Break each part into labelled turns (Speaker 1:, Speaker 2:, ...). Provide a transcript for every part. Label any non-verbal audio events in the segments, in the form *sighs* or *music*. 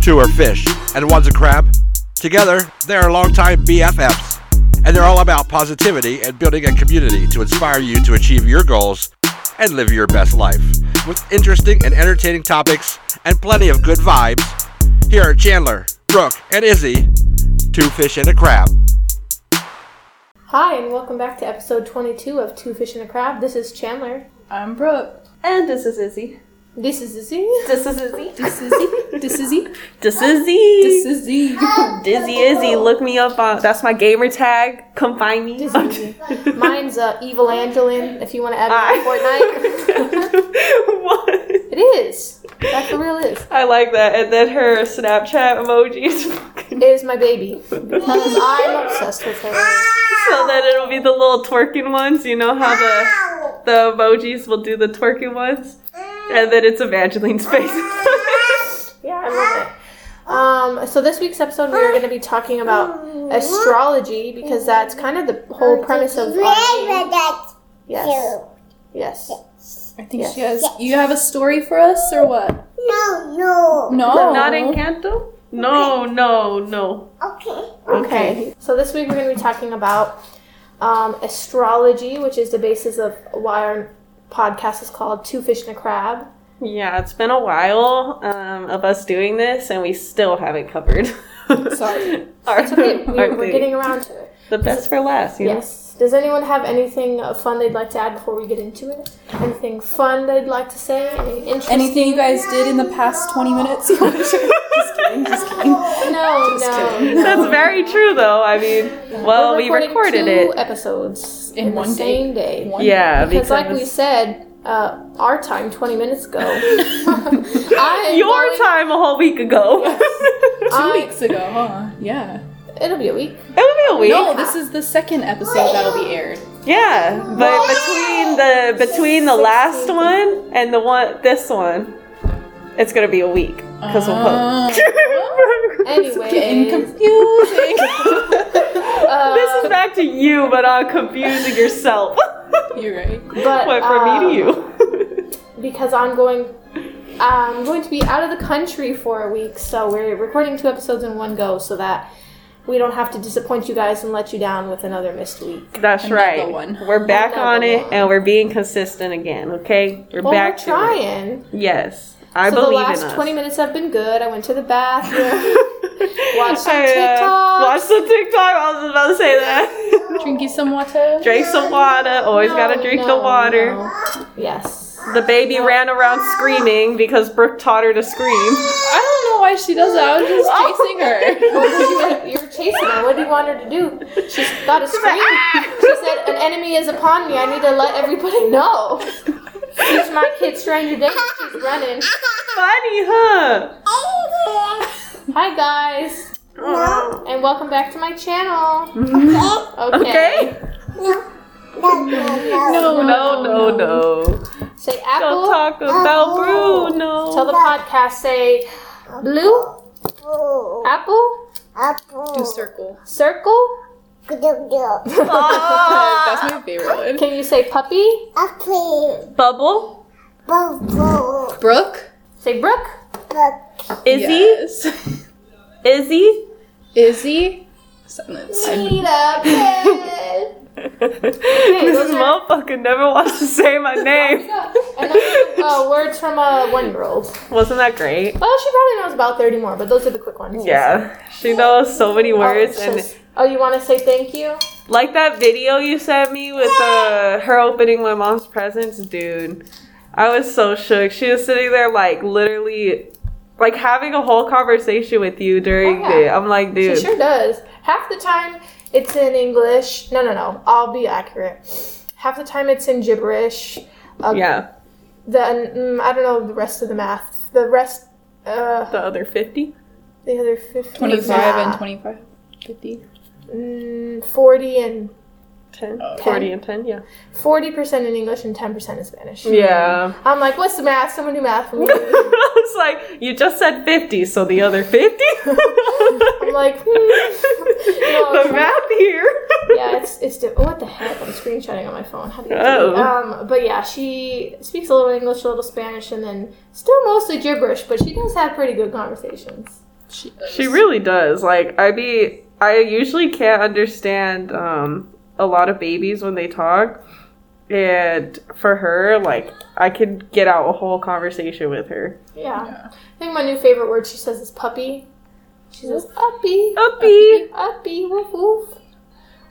Speaker 1: Two are fish, and one's a crab. Together, they are longtime BFFs, and they're all about positivity and building a community to inspire you to achieve your goals and live your best life. With interesting and entertaining topics and plenty of good vibes, here are Chandler, Brooke, and Izzy, two fish and a crab.
Speaker 2: Hi, and welcome back to episode 22 of Two Fish and a Crab. This is Chandler.
Speaker 3: I'm Brooke.
Speaker 4: And this is Izzy.
Speaker 2: This is Izzy.
Speaker 4: This is Izzy.
Speaker 3: This is Izzy. This is Izzy.
Speaker 4: This is Izzy.
Speaker 3: This is Izzy.
Speaker 4: Dizzy Izzy. Look me up on. That's my gamer tag. Come find me.
Speaker 2: This is Izzy. Mine's uh, Evil Angelin, if you want to add me on Fortnite. *laughs*
Speaker 4: what?
Speaker 2: it is. That for real is.
Speaker 4: I like that. And then her Snapchat emoji is fucking.
Speaker 2: It is my baby. Because I'm obsessed with her.
Speaker 4: So then it'll be the little twerking ones. You know how the the emojis will do the twerking ones, and then it's Evangeline's face. *laughs*
Speaker 2: Yeah, I love it. Um, so this week's episode, we are going to be talking about astrology because that's kind of the whole premise of our Yes. Yes.
Speaker 3: I think
Speaker 2: Yes.
Speaker 3: she has. You have a story for us or what?
Speaker 5: No, no.
Speaker 3: No.
Speaker 4: Not Encanto. No, no, no.
Speaker 5: Okay.
Speaker 2: Okay. So this week we're going to be talking about um, astrology, which is the basis of why our podcast is called Two Fish and a Crab.
Speaker 4: Yeah, it's been a while um, of us doing this, and we still haven't covered.
Speaker 3: Sorry. *laughs*
Speaker 4: our,
Speaker 2: It's okay. We, we're getting around to it.
Speaker 4: the best for last. You know?
Speaker 2: Yes. Does anyone have anything uh, fun they'd like to add before we get into it? Anything fun they'd like to say? Any interesting?
Speaker 3: Anything you guys did in the past 20 minutes? you want to share? just kidding. Just kidding.
Speaker 2: No, no.
Speaker 3: kidding.
Speaker 2: no. *laughs*
Speaker 4: That's very true, though. I mean, well,
Speaker 2: We're
Speaker 4: we
Speaker 2: recording
Speaker 4: recorded
Speaker 2: two
Speaker 4: it.
Speaker 2: episodes
Speaker 3: In
Speaker 2: in,
Speaker 3: one
Speaker 2: the
Speaker 3: day.
Speaker 2: same day.
Speaker 3: One-
Speaker 4: Yeah,
Speaker 2: because,
Speaker 4: because,
Speaker 2: like we said, uh, our time twenty minutes ago. *laughs* *laughs*
Speaker 4: Your
Speaker 2: going-
Speaker 4: time a whole week ago.
Speaker 3: Two
Speaker 2: I-
Speaker 3: weeks ago, huh? Yeah.
Speaker 2: It'll be a week.
Speaker 4: It'll be a week.
Speaker 3: No, this is the second episode that'll be aired.
Speaker 4: Yeah, but between the between the last one and the one this one, it's gonna be a week because we'll
Speaker 3: Uh,
Speaker 4: post. *laughs*
Speaker 2: Anyway, *laughs*
Speaker 3: Getting confusing. *laughs*
Speaker 2: uh,
Speaker 4: this is back to you, but I'm confusing yourself.
Speaker 3: You're right.
Speaker 2: but
Speaker 4: Went from
Speaker 2: um,
Speaker 4: me to you.
Speaker 2: because I'm going. I'm going to be out of the country for a week, so we're recording two episodes in one go, so that we don't have to disappoint you guys and let you down with another missed week.
Speaker 4: That's
Speaker 3: Another
Speaker 4: right.
Speaker 3: one.
Speaker 4: We're back
Speaker 2: Another
Speaker 4: on it,
Speaker 2: one.
Speaker 4: and we're being consistent again. Okay, we're
Speaker 2: Well,
Speaker 4: back
Speaker 2: we're
Speaker 4: to it.
Speaker 2: trying.
Speaker 4: Yes, I
Speaker 2: so the
Speaker 4: believe
Speaker 2: last
Speaker 4: in us.
Speaker 2: 20 minutes have been good. I went to the bathroom. *laughs* Watch some
Speaker 4: I, uh,
Speaker 2: TikToks.
Speaker 4: Watch some TikTok. I was about to say that.
Speaker 3: Drinking some water.
Speaker 4: drink some water. Always
Speaker 2: No,
Speaker 4: gotta drink the water.
Speaker 2: no. Yes.
Speaker 4: The baby ran around screaming because Brooke taught her to scream.
Speaker 3: I don't know why she does that. I was just *laughs* chasing her. *laughs*
Speaker 2: You, were, chasing her. What do you want her to do? She's got to scream. Ah! She said, "An enemy is upon me. I need to let everybody *laughs* know." Teach my kid stranger danger. She's running.
Speaker 4: Funny, huh?
Speaker 2: Hi guys,
Speaker 4: Oh.
Speaker 2: and welcome back to my channel.
Speaker 4: Okay.
Speaker 5: No, no, no.
Speaker 4: No, no, no.
Speaker 2: Say apple.
Speaker 4: Don't
Speaker 2: apple.
Speaker 4: talk about Bruno.
Speaker 2: Tell the podcast. Say blue. Apple.
Speaker 5: Apple.
Speaker 3: Do circle.
Speaker 2: Circle. *laughs* *laughs*
Speaker 3: That's my favorite one.
Speaker 2: Can you say puppy?
Speaker 5: Apple.
Speaker 4: Bubble.
Speaker 5: Bubble.
Speaker 3: Brooke.
Speaker 2: Say brook. Brooke.
Speaker 4: Izzy.
Speaker 3: Yes.
Speaker 4: Izzy.
Speaker 3: Izzy. Silence.
Speaker 2: Need a *laughs* bed. *laughs*
Speaker 4: this
Speaker 2: those are-
Speaker 4: motherfucker never wants to say my *laughs* name.
Speaker 2: And uh, words from a one-year-old.
Speaker 4: Wasn't that great?
Speaker 2: Well, she probably knows about 30 more, but those are the quick ones.
Speaker 4: Yeah, she knows so many
Speaker 2: Oh,
Speaker 4: words,
Speaker 2: it's
Speaker 4: and
Speaker 2: just- oh, you want to say thank you?
Speaker 4: like that video you sent me with uh, her opening my mom's presents, dude. I was so shook. She was sitting there, like literally, like having a whole conversation with you during
Speaker 2: Oh, yeah.
Speaker 4: it. I'm like, dude,
Speaker 2: She sure does. Half the time it's in English. No, no, no. I'll be accurate. Half the time it's in gibberish. Uh,
Speaker 4: yeah,
Speaker 2: The mm, I don't know the rest of the math. The rest. Uh,
Speaker 4: the other fifty.
Speaker 2: the other 50.
Speaker 3: 25
Speaker 2: yeah.
Speaker 3: and 25. 50.
Speaker 2: Mm, 40 and
Speaker 4: 10,
Speaker 3: Oh.
Speaker 4: 40 and 10, yeah.
Speaker 2: 40% in English and 10% in Spanish.
Speaker 4: Yeah.
Speaker 2: I'm like, what's the math? Someone do math for me. *laughs*
Speaker 4: I was like, you just said 50, so the other 50? *laughs*
Speaker 2: I'm like, hmm. *laughs* No,
Speaker 4: the math here. *laughs*
Speaker 2: yeah, it's it's di- what the heck? I'm screenshotting on my phone. How do you do
Speaker 4: Oh.
Speaker 2: Um, but yeah, she speaks a little English, a little Spanish, and then still mostly gibberish. But she does have pretty good conversations.
Speaker 3: She, does.
Speaker 4: She really does. Like I be I usually can't understand um a lot of babies when they talk. And for her, like I could get out a whole conversation with her.
Speaker 2: Yeah. I think my new favorite word she says is puppy. She says uppy.
Speaker 4: Uppy.
Speaker 2: Uppy. Woof woof.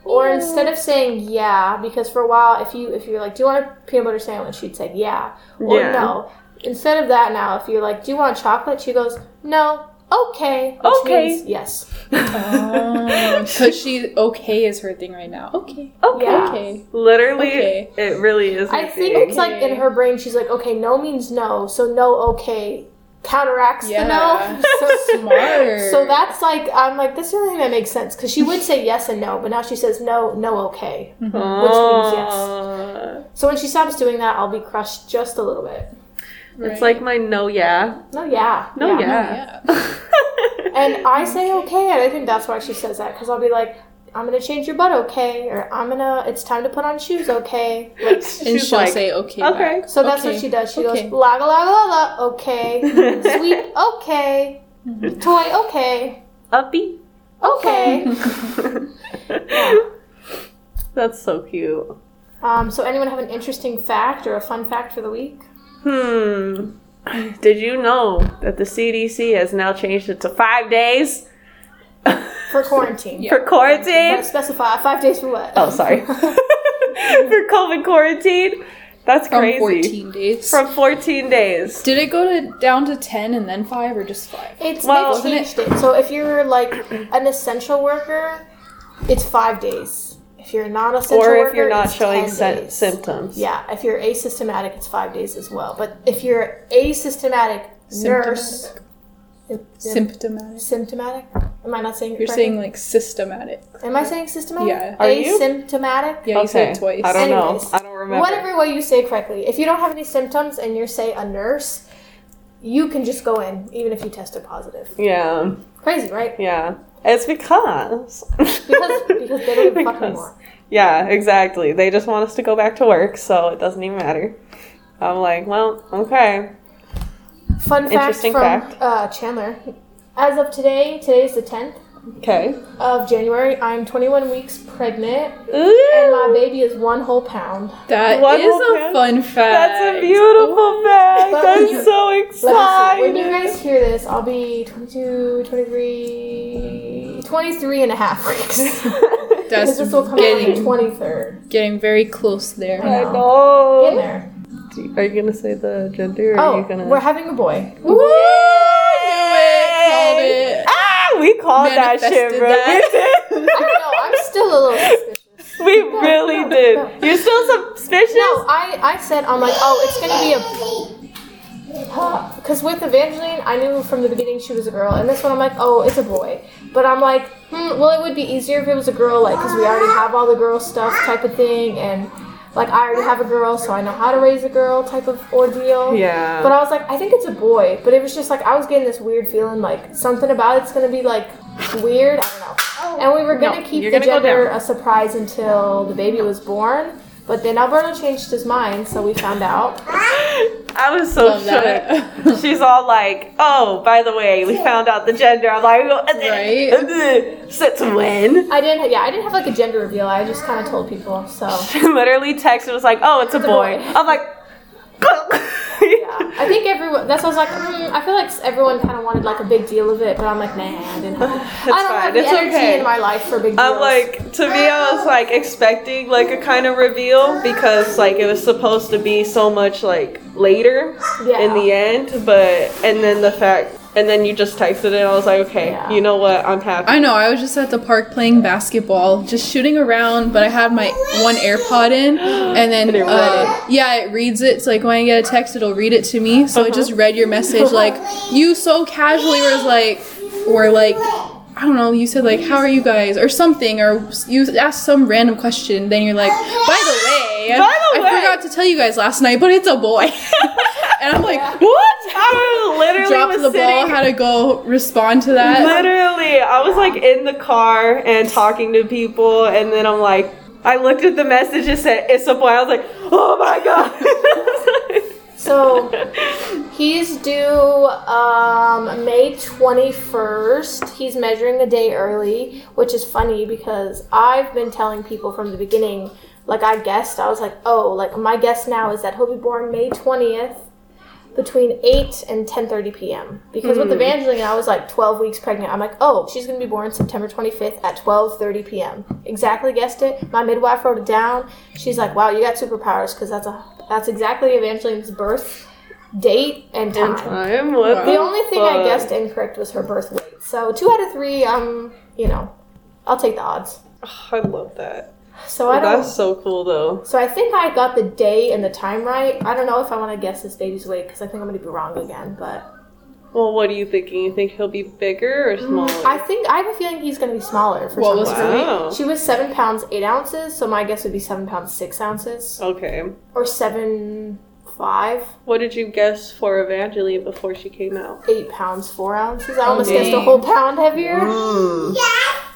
Speaker 2: Or instead of saying yeah, because for a while, if you if you're like, do you want a peanut butter sandwich? She'd say yeah or
Speaker 4: Yeah.
Speaker 2: no. Instead of that, now if you're like, do you want chocolate? She goes no. Okay. Which
Speaker 4: Okay.
Speaker 2: means yes. *laughs*
Speaker 3: Because she okay is her thing right now. Okay.
Speaker 4: Okay.
Speaker 2: Yeah.
Speaker 3: Okay.
Speaker 4: Literally,
Speaker 3: Okay.
Speaker 4: it really is.
Speaker 2: I think
Speaker 4: thing.
Speaker 2: it's like in her brain, she's like, okay, no means no, so no, okay, counteracts
Speaker 3: Yeah.
Speaker 2: the no. *laughs* So,
Speaker 3: Smart.
Speaker 2: so that's like, I'm like, that's the only thing that makes sense because she would say yes and no, but now she says no, no, okay.
Speaker 3: Mm-hmm.
Speaker 2: means yes. So when she stops doing that, I'll be crushed just a little bit.
Speaker 4: It's like my no yeah.
Speaker 2: No, yeah,
Speaker 4: No
Speaker 2: yeah.
Speaker 4: yeah. *laughs*
Speaker 2: And I say okay, and I think that's why she says that because I'll be like, I'm gonna change your butt, okay, or I'm gonna, it's time to put on shoes, okay. Like, *laughs*
Speaker 3: and she'll
Speaker 4: like,
Speaker 3: say okay.
Speaker 4: okay.
Speaker 3: back.
Speaker 2: so that's
Speaker 3: Okay.
Speaker 2: what she does. She
Speaker 3: Okay.
Speaker 2: goes la la la la la, okay, *laughs* sweet, okay, toy, okay,
Speaker 4: Uppy.
Speaker 2: okay.
Speaker 4: That's so cute.
Speaker 2: Um, so anyone have an interesting fact or a fun fact for the week?
Speaker 4: Hmm. *sighs* Did you know that the CDC has now changed it to five days *laughs*
Speaker 2: For quarantine.
Speaker 3: Yeah.
Speaker 4: for quarantine?
Speaker 2: Gotta specify five days for what?
Speaker 4: Oh, sorry. *laughs* for COVID quarantine? That's crazy.
Speaker 3: From
Speaker 4: crazy.
Speaker 3: 14 days.
Speaker 4: From 14 days.
Speaker 3: Did it go to down to 10 and then 5 or just 5?
Speaker 2: It's
Speaker 4: Well-
Speaker 2: they've changed it. So if you're like an essential worker, it's five days. If you're a non-essential
Speaker 4: Or
Speaker 2: worker,
Speaker 4: if you're not showing sy- symptoms.
Speaker 2: Yeah, if you're asymptomatic, it's five days as well. But if you're asymptomatic nurse,
Speaker 3: Symptomatic.
Speaker 2: symptomatic, am I not saying
Speaker 3: You're
Speaker 2: correctly?
Speaker 3: saying like systematic.
Speaker 2: Am I saying systematic?
Speaker 3: Yeah.
Speaker 4: Are you?
Speaker 2: Asymptomatic.
Speaker 3: Yeah, you said it twice.
Speaker 4: I don't
Speaker 2: Anyways,
Speaker 4: know. I don't remember.
Speaker 2: Whatever way you say it correctly. If you don't have any symptoms and you're say a nurse, you can just go in even if you tested positive.
Speaker 4: Yeah.
Speaker 2: Crazy, right?
Speaker 4: Yeah. It's because.
Speaker 2: Because because they don't give a fuck *laughs*
Speaker 4: Because-
Speaker 2: anymore.
Speaker 4: Yeah, exactly. They just want us to go back to work, so it doesn't even matter. I'm like, well, okay.
Speaker 2: Fun fact
Speaker 4: Interesting
Speaker 2: from
Speaker 4: fact.
Speaker 2: Uh, Chandler. As of today, today is the 10th
Speaker 4: Okay.
Speaker 2: of January. I'm 21 weeks pregnant, and my baby is one whole pound.
Speaker 3: That
Speaker 4: One
Speaker 3: is a
Speaker 4: fact?
Speaker 3: fun fact.
Speaker 4: that's a beautiful fact.
Speaker 2: But
Speaker 4: I'm
Speaker 2: you-
Speaker 4: so
Speaker 2: excited. When you guys hear this, I'll be 22, 23, 23 and a half weeks. *laughs*
Speaker 3: That's
Speaker 2: Because this will come out on the
Speaker 3: getting,
Speaker 2: 23rd.
Speaker 3: getting very close there.
Speaker 4: I
Speaker 2: In
Speaker 4: know.
Speaker 2: there.
Speaker 4: Are you gonna say the gender? Or
Speaker 2: Oh,
Speaker 4: are you gonna?
Speaker 2: we're having a boy.
Speaker 3: Woo! Knew it. Called it.
Speaker 4: Ah, we called that shit, bro.
Speaker 3: that. *laughs*
Speaker 2: I don't know. I'm still a little suspicious.
Speaker 4: We did. we really
Speaker 2: no,
Speaker 4: did.
Speaker 2: no.
Speaker 4: You're still suspicious?
Speaker 2: No, I, I said, I'm like, oh, it's going to be a. *gasps* Because with Evangeline, I knew from the beginning she was a girl. And this one, I'm like, oh, it's a boy. But I'm like, hmm, well, it would be easier if it was a girl, like, because we already have all the girl stuff type of thing. And, like, I already have a girl, so I know how to raise a girl type of ordeal.
Speaker 4: Yeah.
Speaker 2: But I was like, I think it's a boy. But it was just like, I was getting this weird feeling, like, something about it's going to be, like, weird. I don't know. And we were going to
Speaker 4: No,
Speaker 2: keep the
Speaker 4: gonna go
Speaker 2: gender
Speaker 4: down.
Speaker 2: a surprise until the baby was born. But then Alberto changed his mind, so we found out. *laughs*
Speaker 4: I was so
Speaker 3: Love
Speaker 4: shook. She's all like, "Oh, by the way, we found out the gender." I'm like, *laughs*
Speaker 3: Right. *laughs*
Speaker 4: Since when?
Speaker 2: I didn't, yeah, I didn't have like a gender reveal. I just kind of told people. So
Speaker 4: She literally texted was like, "Oh, it's a
Speaker 2: It's a
Speaker 4: boy."
Speaker 2: boy.
Speaker 4: I'm like,
Speaker 2: yeah, I think everyone. That's why I was like, mm, I feel like everyone kind of wanted like a big deal of it, but I'm like, nah, I didn't. Have, *laughs* I don't
Speaker 4: fine,
Speaker 2: have
Speaker 4: it's okay.
Speaker 2: in my life for big deals.
Speaker 4: I'm like, to me, I was like expecting like a kind of reveal because like it was supposed to be so much like later
Speaker 2: Yeah.
Speaker 4: in the end, but and then the fact, and then you just texted it. And I was like, okay,
Speaker 2: Yeah.
Speaker 4: you know what? I'm happy.
Speaker 3: I know, I was just at the park playing basketball, just shooting around, but I had my one AirPod in, and then,
Speaker 4: And it
Speaker 3: uh, yeah, it reads it. So, like, when I get a text, it'll read it to me. So, I just read your message, like, you so casually was like, or like, I don't know, you said, like, how are you guys, or something, or you asked some random question, then you're like, by the way,
Speaker 4: By the
Speaker 3: I
Speaker 4: way."
Speaker 3: forgot to tell you guys last night, but it's a boy. *laughs* and I'm like, what?
Speaker 4: I *laughs* literally
Speaker 3: Dropped
Speaker 4: was
Speaker 3: the
Speaker 4: sitting.
Speaker 3: ball, How to go respond to that.
Speaker 4: Literally, I was like in the car and talking to people, and then I'm like, I looked at the message and said, It's a boy. I was like, Oh my god. *laughs*
Speaker 2: So he's due um, May 21st. He's measuring a day early, which is funny because I've been telling people from the beginning, like I guessed, I was like, oh, like my guess now is that he'll be born May 20th between 8 and 10.30 p.m. Because with Evangeline, I was like 12 weeks pregnant. I'm like, oh, she's going to be born September 25th at 12.30 p.m. Exactly guessed it. My midwife wrote it down. She's like, wow, you got superpowers because that's a that's exactly Evangeline's birth date and time.
Speaker 4: Time?
Speaker 2: The only thing I guessed incorrect was her birth weight. So two out of three, um, you know, I'll take the odds.
Speaker 4: I love that.
Speaker 2: So I don't.
Speaker 4: That's so cool though.
Speaker 2: So I think I got the day and the time right. I don't know if I want to guess this baby's weight because I think I'm going to be wrong again. But
Speaker 4: Well, what are you thinking? You think he'll be bigger or smaller?
Speaker 2: I think I have a feeling he's going to be smaller for
Speaker 3: What was her weight?
Speaker 2: She was seven pounds eight ounces, so my guess would be seven pounds six ounces,
Speaker 4: Okay.
Speaker 2: or seven five,
Speaker 4: What did you guess for Evangeline before she came out?
Speaker 2: eight pounds four ounces. I almost guessed a whole pound heavier.
Speaker 4: Mm.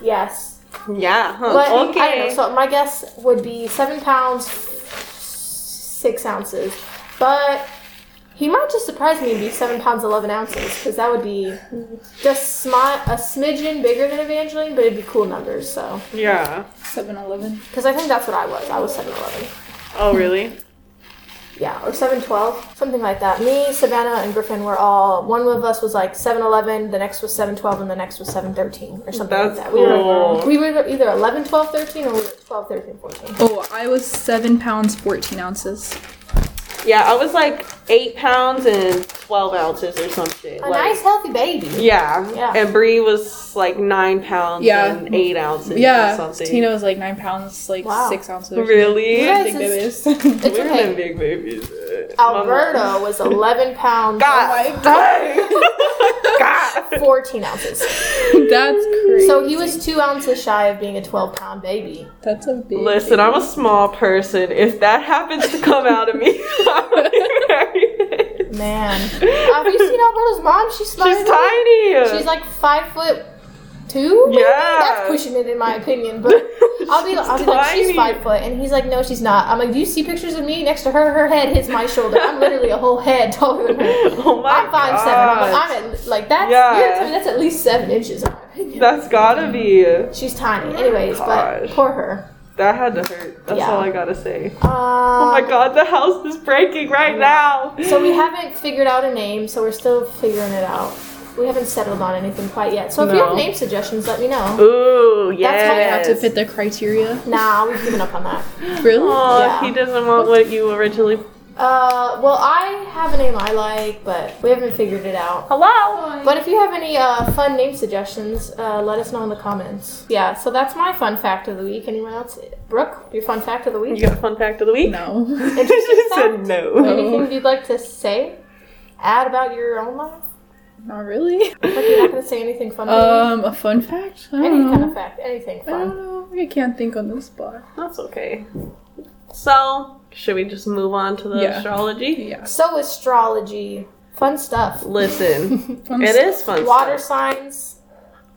Speaker 2: Yes.
Speaker 4: Yeah. Huh.
Speaker 2: But I don't
Speaker 4: okay.
Speaker 2: know. So my guess would be seven pounds six ounces, but he might just surprise me and be seven pounds eleven ounces because that would be just smi- a smidgen bigger than Evangeline, but it'd be cool numbers. So
Speaker 4: yeah.
Speaker 3: 7 Eleven.
Speaker 2: because I think that's what I was. I was seven eleven.
Speaker 4: Oh, really?
Speaker 2: Yeah, or seven twelve, something like that. Me, Savannah, and Griffin were all. One of us was like seven eleven, the next was seven twelve, and the next was seven thirteen, or something
Speaker 4: That's
Speaker 2: like that. We were we were either 11, 12, 13, or we were 12, 13, 14.
Speaker 3: Oh, I was 7 pounds 14 ounces.
Speaker 4: Yeah, I was like eight pounds and twelve ounces or some shit.
Speaker 2: A
Speaker 4: like,
Speaker 2: nice healthy baby.
Speaker 4: Yeah.
Speaker 2: Yeah.
Speaker 4: And Bree was like nine pounds
Speaker 3: Yeah.
Speaker 4: and eight ounces. or
Speaker 3: Yeah,
Speaker 4: something.
Speaker 3: Tina was like 9 pounds, like
Speaker 2: Wow.
Speaker 3: 6 ounces. or
Speaker 4: Really?
Speaker 2: You guys
Speaker 3: Big
Speaker 2: is-
Speaker 3: babies. *laughs*
Speaker 2: It's
Speaker 4: We're
Speaker 2: okay.
Speaker 4: big babies.
Speaker 2: Alberto was 11 *laughs* pounds,
Speaker 4: God. dang. God.
Speaker 2: 14 ounces.
Speaker 3: That's crazy.
Speaker 2: So he was two ounces shy of being a 12 pound baby.
Speaker 3: That's a big.
Speaker 4: Listen, I'm a small person. If that happens to come out of me, *laughs* I'm gonna be very pissed.
Speaker 2: Man. Have you seen Alberto's mom? She's
Speaker 4: She's tiny.
Speaker 2: She's like five foot two.
Speaker 4: Yeah.
Speaker 2: That's pushing it in my opinion. But *laughs* I'll be, I'll be like, she's five foot, and he's like, no, she's not. I'm like, do you see pictures of me next to her? Her head hits my shoulder. I'm literally a whole head taller than her. *laughs*
Speaker 4: oh my
Speaker 2: I'm five seven. I'm like, I'm at, like that's.
Speaker 4: Yeah.
Speaker 2: You're telling me that's at least seven inches. In my opinion.
Speaker 4: That's gotta be.
Speaker 2: She's tiny. Anyways, but
Speaker 4: Gosh.
Speaker 2: poor her.
Speaker 4: That had to hurt. That's
Speaker 2: Yeah.
Speaker 4: all I gotta say.
Speaker 2: Um,
Speaker 4: Oh my god, the house is breaking right now.
Speaker 2: So we haven't figured out a name, so we're still figuring it out. We haven't settled on anything quite yet. So if you have name suggestions, let me know.
Speaker 4: Ooh, yeah.
Speaker 2: That's
Speaker 4: yes.
Speaker 2: how you
Speaker 3: have to fit the criteria.
Speaker 2: Nah, we've given up on that. *laughs*
Speaker 3: Really?
Speaker 4: Oh,
Speaker 2: Yeah.
Speaker 4: he doesn't want what you originally.
Speaker 2: Uh, well, I have a name I like, but we haven't figured it out.
Speaker 4: Hello.
Speaker 2: But if you have any uh, fun name suggestions, uh, let us know in the comments. Yeah, so that's my fun fact of the week. Anyone else? Brooke, your fun fact of the week?
Speaker 4: You got a fun fact of the week?
Speaker 3: No. *laughs*
Speaker 2: Interesting
Speaker 4: she said
Speaker 2: fact?
Speaker 4: no.
Speaker 2: Anything you'd like to say? Add about your own life?
Speaker 3: Not really. *laughs*
Speaker 2: Like you're not gonna say anything fun. of the week?
Speaker 3: Um, a fun fact? I
Speaker 2: Any
Speaker 3: don't know.
Speaker 2: kind of fact, anything fun.
Speaker 3: I don't know. I can't think on the spot.
Speaker 4: That's okay. So, should we just move on to the
Speaker 3: Yeah.
Speaker 4: astrology?
Speaker 3: Yeah.
Speaker 2: So astrology, fun stuff.
Speaker 4: Listen, *laughs* It is
Speaker 3: Fun
Speaker 4: it
Speaker 3: stuff.
Speaker 4: is fun.
Speaker 2: Water
Speaker 4: stuff.
Speaker 2: signs,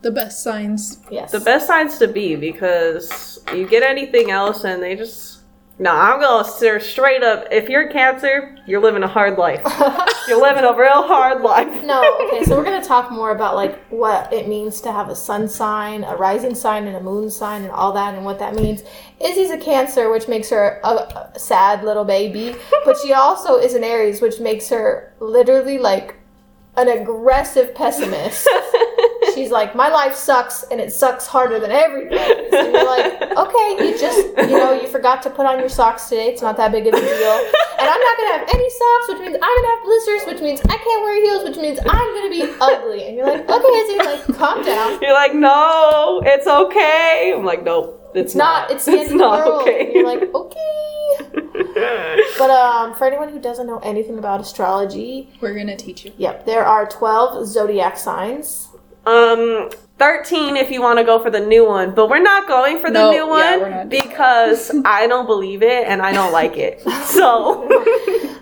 Speaker 3: The best signs.
Speaker 2: yes.
Speaker 4: The best signs to be because you get anything else and they just. No, I'm gonna stare straight up. If you're Cancer, you're living a hard life. *laughs* You're living a real hard life.
Speaker 2: no, okay, so we're gonna talk more about like what it means to have a sun sign, a rising sign, and a moon sign, and all that, and what that means. Izzy's a Cancer, which makes her a sad little baby, but she also is an Aries, which makes her literally like an aggressive pessimist. *laughs* She's like, my life sucks, and it sucks harder than everybody's. And you're like, *laughs* okay, you just, you know, you forgot to put on your socks today. It's not that big of a deal. And I'm not gonna have any socks, which means I'm gonna have blisters, which means I can't wear heels, which means I'm gonna be ugly. And you're like, okay, Izzy, like, calm down.
Speaker 4: You're like, no, it's okay. I'm like, nope, it's,
Speaker 2: It's not. It's the end of
Speaker 4: not
Speaker 2: world.
Speaker 4: okay.
Speaker 2: And you're like, okay. *laughs* But um, for anyone who doesn't know anything about astrology,
Speaker 3: We're gonna teach you.
Speaker 2: yep, there are 12 zodiac signs.
Speaker 4: Um, 13 if you want to go for the new one, but we're not going for the
Speaker 3: No,
Speaker 4: new one
Speaker 3: we're not doing
Speaker 4: because *laughs* I don't believe it and I don't like it. So *laughs*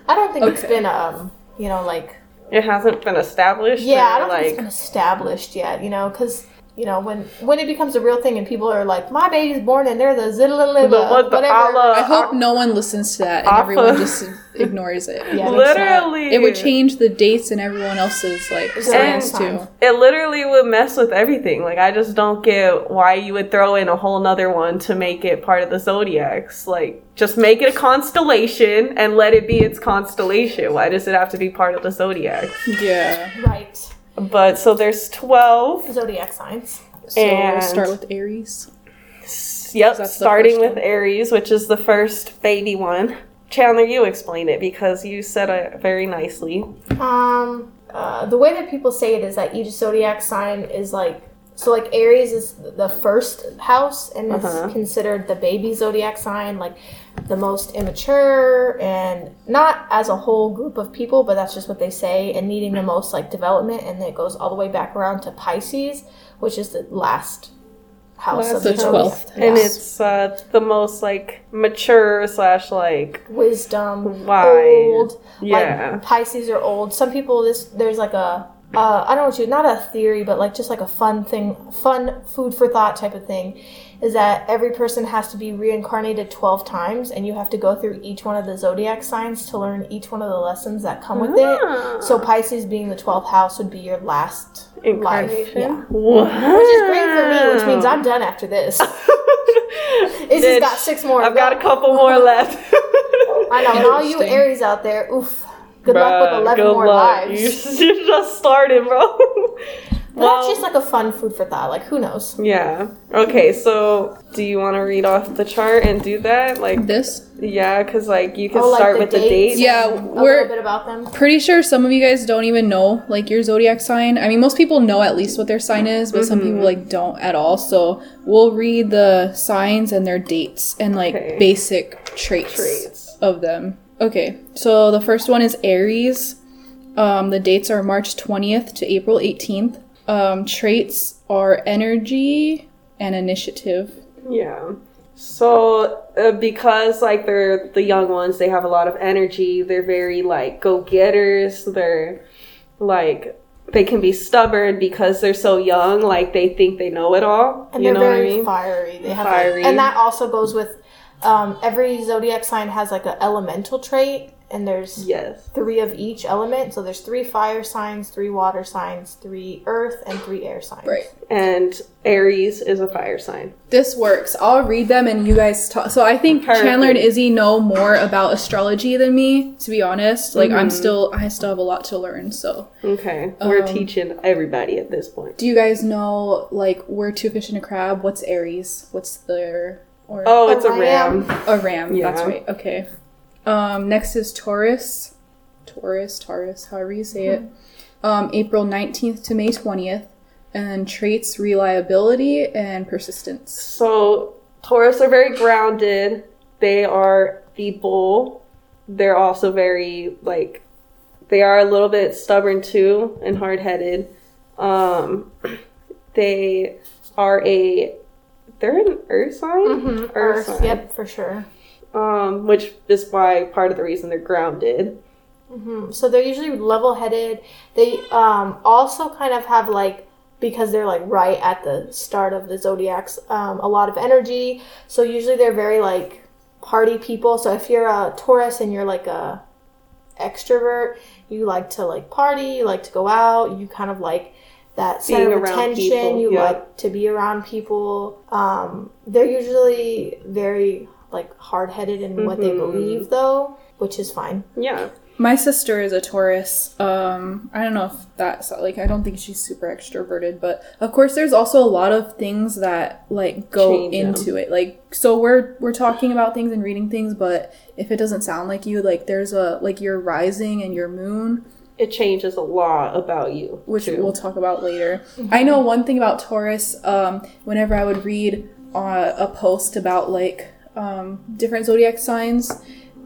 Speaker 2: I don't think it's been um, you know, like
Speaker 4: it hasn't been established.
Speaker 2: yeah, I
Speaker 4: or,
Speaker 2: don't think it's
Speaker 4: like
Speaker 2: been established yet. You know, because you know, when when it becomes a real thing and people are like, my baby's born and they're the zillalilla,
Speaker 4: The- what the
Speaker 2: whatever.
Speaker 4: Allah-
Speaker 3: I hope no one listens to that and
Speaker 4: Alpha.
Speaker 3: everyone just *laughs* ignores it.
Speaker 2: Yeah.
Speaker 4: Literally.
Speaker 3: It would change the dates and everyone else's like plans too.
Speaker 4: It literally would mess with everything. Like I just don't get why you would throw in a whole nother one to make it part of the zodiacs. Like just make it a constellation and let it be its constellation. Why does it have to be part of the zodiacs?
Speaker 3: Yeah.
Speaker 2: Right.
Speaker 4: But so there's twelve.
Speaker 2: Zodiac signs.
Speaker 3: So
Speaker 4: And-
Speaker 3: we'll start with Aries.
Speaker 4: Yep, starting with
Speaker 3: one.
Speaker 4: Aries, which is the first baby one. Chandler, you explain it because you said it very nicely.
Speaker 2: Um, uh, the way that people say it is that each zodiac sign is like so like Aries is the first house and is
Speaker 4: Uh-huh.
Speaker 2: considered the baby zodiac sign, like the most immature and not as a whole group of people, but that's just what they say, and needing the most like development, and it goes all the way back around to Pisces, which is the last house
Speaker 4: Last
Speaker 2: of the
Speaker 3: The
Speaker 2: zodiac.
Speaker 3: 12th.
Speaker 4: And it's uh, the most like mature slash like
Speaker 2: wisdom,
Speaker 4: Wise.
Speaker 2: old.
Speaker 4: Yeah.
Speaker 2: Like Pisces are old. Some people this there's like a uh, I don't know what you not a theory, but like just like a fun thing, fun food for thought type of thing, is that every person has to be reincarnated twelve times, and you have to go through each one of the zodiac signs to learn each one of the lessons that come with
Speaker 4: Ah.
Speaker 2: it. So Pisces being the twelfth house would be your last life.
Speaker 4: incarnation.
Speaker 2: Yeah.
Speaker 4: Wow.
Speaker 2: Which is great for me, which means I'm done after this. *laughs* It's just got six more.
Speaker 4: I've got a couple more *laughs* left.
Speaker 2: I know. And all you Aries out there, oof. Good luck with 11 more
Speaker 4: luck.
Speaker 2: lives.
Speaker 4: You, you *laughs* just started, bro.
Speaker 2: But that's just like a fun food for thought. Like, who knows?
Speaker 4: yeah. Okay, so do you want to read off the chart and do that? Like,
Speaker 3: This?
Speaker 4: yeah, because like you can
Speaker 2: Oh, like
Speaker 4: start
Speaker 2: the
Speaker 4: with the
Speaker 2: dates?
Speaker 4: dates.
Speaker 3: Yeah,
Speaker 2: A
Speaker 3: we're
Speaker 2: bit about them.
Speaker 3: pretty sure some of you guys don't even know like your zodiac sign. I mean, most people know at least what their sign is, but some people like don't at all. So we'll read the signs and their dates and like
Speaker 4: Okay.
Speaker 3: basic traits,
Speaker 4: Traits.
Speaker 3: of them. Okay, so the first one is Aries. Um, the dates are March 20th to April 18th. Um, traits are energy and initiative.
Speaker 4: Yeah. So uh, because like they're the young ones, they have a lot of energy. They're very like go getters. They're like they can be stubborn because they're so young. Like they think they know it all.
Speaker 2: And
Speaker 4: you
Speaker 2: they're
Speaker 4: know what I
Speaker 2: very
Speaker 4: mean?
Speaker 2: fiery. They have
Speaker 4: Fiery.
Speaker 2: Like, and that also goes with um, every zodiac sign has like an elemental trait, and there's
Speaker 4: Yes.
Speaker 2: three of each element. So there's three fire signs, three water signs, three earth, and three air signs.
Speaker 3: Right.
Speaker 4: And Aries is a fire sign.
Speaker 3: This works. I'll read them and you guys talk. So I think
Speaker 4: Perfect.
Speaker 3: Chandler and Izzy know more about astrology than me, to be honest. Like I'm still I still have a lot to learn. So
Speaker 4: Okay. We're
Speaker 3: Um,
Speaker 4: teaching everybody at this point.
Speaker 3: do you guys know like we're two fish in a crab? What's Aries? What's their or
Speaker 4: Oh, it's a ram.
Speaker 2: ram.
Speaker 3: a ram, that's right. Okay. Um next is Taurus. Taurus, Taurus, however you say it. Um April 19th to May 20th. And then traits reliability and persistence.
Speaker 4: So Taurus are very grounded. They are the bull. They're also very like they are a little bit stubborn too and hard headed. Um *clears throat* they are a they're an earth sign?
Speaker 2: Mhm,
Speaker 4: Earth
Speaker 2: Earth.
Speaker 4: sign.
Speaker 2: Yep, for sure.
Speaker 4: Um, which is why part of the reason they're grounded.
Speaker 2: Mhm. So they're usually level-headed. They um, also kind of have like because they're like right at the start of the zodiacs, um, a lot of energy. So usually they're very like party people. So if you're a Taurus and you're like a extrovert, you like to like party, you like to go out, you kind of like that center
Speaker 4: Being
Speaker 2: of attention.
Speaker 4: people,
Speaker 2: you
Speaker 4: yeah.
Speaker 2: like to be around people. Um, they're usually very like hard-headed in what they
Speaker 4: Mhm.
Speaker 2: believe, though, which is fine.
Speaker 4: Yeah.
Speaker 3: My sister is a Taurus. Um, I don't know if that's like I don't think she's super extroverted, but of course there's also a lot of things that like go
Speaker 4: Change them.
Speaker 3: into it. Like so we're we're talking about things and reading things, but if it doesn't sound like you, like there's a like your rising and your moon,
Speaker 4: It changes a lot about you.
Speaker 3: which
Speaker 4: too.
Speaker 3: we'll talk about later. I know one thing about Taurus. Um, whenever I would read uh, a post about like um, different zodiac signs,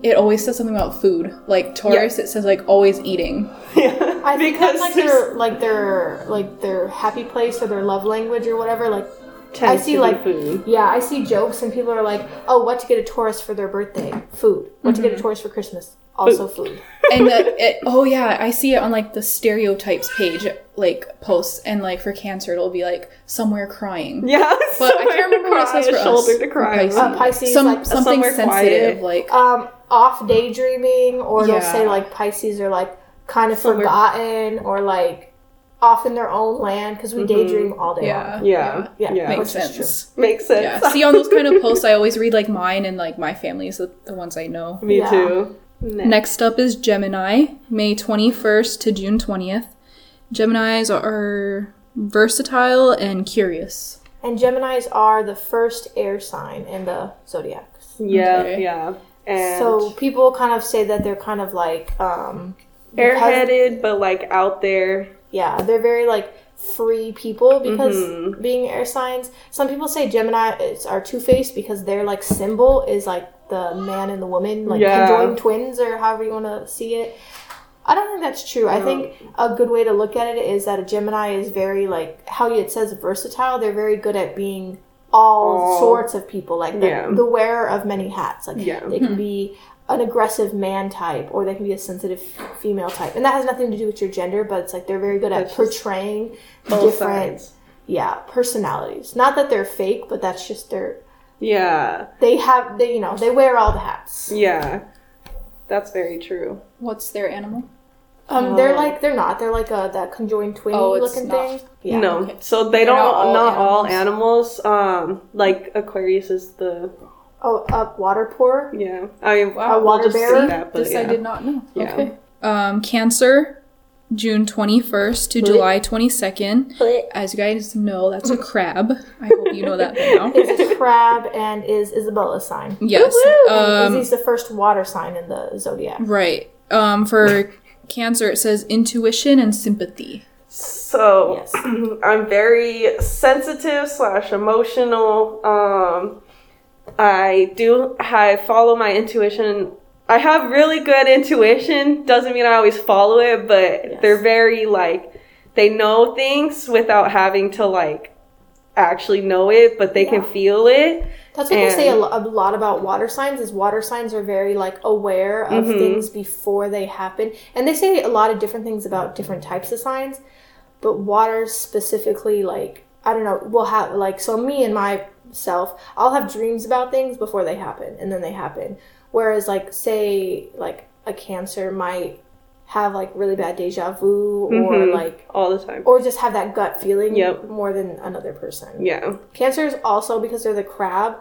Speaker 3: it always says something about food. Like Taurus, it says like always eating. *laughs*
Speaker 4: yeah.
Speaker 2: I think that's like their like their like their happy place or their love language or whatever. Like
Speaker 4: tends
Speaker 2: see, like-
Speaker 4: food.
Speaker 2: Yeah, I see jokes and people are like, "Oh, what to get a Taurus for their birthday? Food. What to get a Taurus for Christmas? Also food." *laughs*
Speaker 3: and the, *laughs* it, oh yeah, I see it on like the stereotypes page, like posts, and like for cancer, it'll be like somewhere crying.
Speaker 4: Yeah,
Speaker 3: But I can't remember what it says for us.
Speaker 4: shoulder to cry.
Speaker 3: Pisces.
Speaker 2: Uh, Pisces,
Speaker 3: Some,
Speaker 2: like,
Speaker 3: something sensitive,
Speaker 4: quiet.
Speaker 3: like
Speaker 2: Um, off daydreaming, or they'll say like Pisces are like kind of
Speaker 4: Somewhere-
Speaker 2: forgotten, or like off in their own land because we daydream all day
Speaker 3: yeah,
Speaker 2: long.
Speaker 4: Yeah,
Speaker 2: Yeah,
Speaker 4: yeah,
Speaker 3: makes
Speaker 2: which true.
Speaker 3: sense.
Speaker 4: makes sense.
Speaker 3: Yeah, see on those kind of posts, I always read like mine and like my family's the, the ones I know.
Speaker 4: Me
Speaker 2: Yeah.
Speaker 4: too.
Speaker 3: Next up is Gemini, May 21st to June 20th. Geminis are versatile and curious.
Speaker 2: And Gemini's are the first air sign in the zodiacs.
Speaker 4: Yeah,
Speaker 3: Okay.
Speaker 4: yeah. And
Speaker 2: So people kind of say that they're kind of like, um, because-
Speaker 4: airheaded, but like out there.
Speaker 2: Yeah, they're very like free people because
Speaker 4: Mhm.
Speaker 2: being air signs. Some people say Gemini is, are two faced because their like symbol is like the man and the woman, like
Speaker 4: Yeah.
Speaker 2: conjoined twins or however you want to see it. I don't think that's true. I think a good way to look at it is that a Gemini is very like how it says versatile. They're very good at being all
Speaker 4: All-
Speaker 2: sorts of people, like the,
Speaker 4: Yeah.
Speaker 2: the wearer of many hats. Like
Speaker 4: Yeah.
Speaker 2: they can be an aggressive man type or they can be a sensitive female type, and that has nothing to do with your gender. But it's like they're very good at
Speaker 4: That's
Speaker 2: portraying
Speaker 4: Both
Speaker 2: different,
Speaker 4: sides.
Speaker 2: yeah, personalities. Not that they're fake, but that's just their.
Speaker 4: Yeah,
Speaker 2: They have they you know they wear all the hats.
Speaker 4: yeah. That's very true.
Speaker 3: What's their animal?
Speaker 2: Um, they're
Speaker 4: Oh.
Speaker 2: like they're not. They're like a that conjoined twin
Speaker 3: Oh,
Speaker 2: looking
Speaker 3: not.
Speaker 2: thing. Yeah.
Speaker 4: no,
Speaker 3: okay.
Speaker 4: so they
Speaker 3: They're
Speaker 4: don't.
Speaker 3: not
Speaker 4: Not,
Speaker 3: all
Speaker 4: all animals. Um, like Aquarius is the
Speaker 2: Oh, a water pour.
Speaker 4: yeah. I
Speaker 3: Wow,
Speaker 2: A water
Speaker 4: we'll
Speaker 2: bearer?
Speaker 4: that,
Speaker 3: This
Speaker 4: yeah.
Speaker 3: I did not know.
Speaker 4: Yeah.
Speaker 3: Okay. Um, Cancer, June 21st to July 22nd. As you guys know, that's a crab. I hope you know that by now. *laughs*
Speaker 2: Is a crab and is Isabella's sign.
Speaker 3: Yes.
Speaker 2: Um,
Speaker 3: Um,
Speaker 2: Izzy's the first water sign in the zodiac.
Speaker 3: right. Um, for *laughs* Cancer, it says intuition and sympathy.
Speaker 4: So
Speaker 2: Yes. *clears throat*
Speaker 4: I'm very sensitive slash emotional. Um, I do I follow my intuition. I have really good intuition. Doesn't mean I always follow it, but they're very like they know things without having to like actually know it, but they can feel it.
Speaker 2: That's what they say a, lo- a lot about water signs. Is water signs are very like aware of
Speaker 4: Mm-hmm.
Speaker 2: things before they happen, and they say a lot of different things about different types of signs. But water specifically, like I don't know, will have like so me and myself, I'll have dreams about things before they happen, and then they happen. Whereas like say like a Cancer might have like really bad deja vu or
Speaker 4: Mhm.
Speaker 2: like
Speaker 4: all the time.
Speaker 2: or just have that gut feeling
Speaker 4: Yep.
Speaker 2: more than another person.
Speaker 4: Yeah.
Speaker 2: Cancers also, because they're the crab,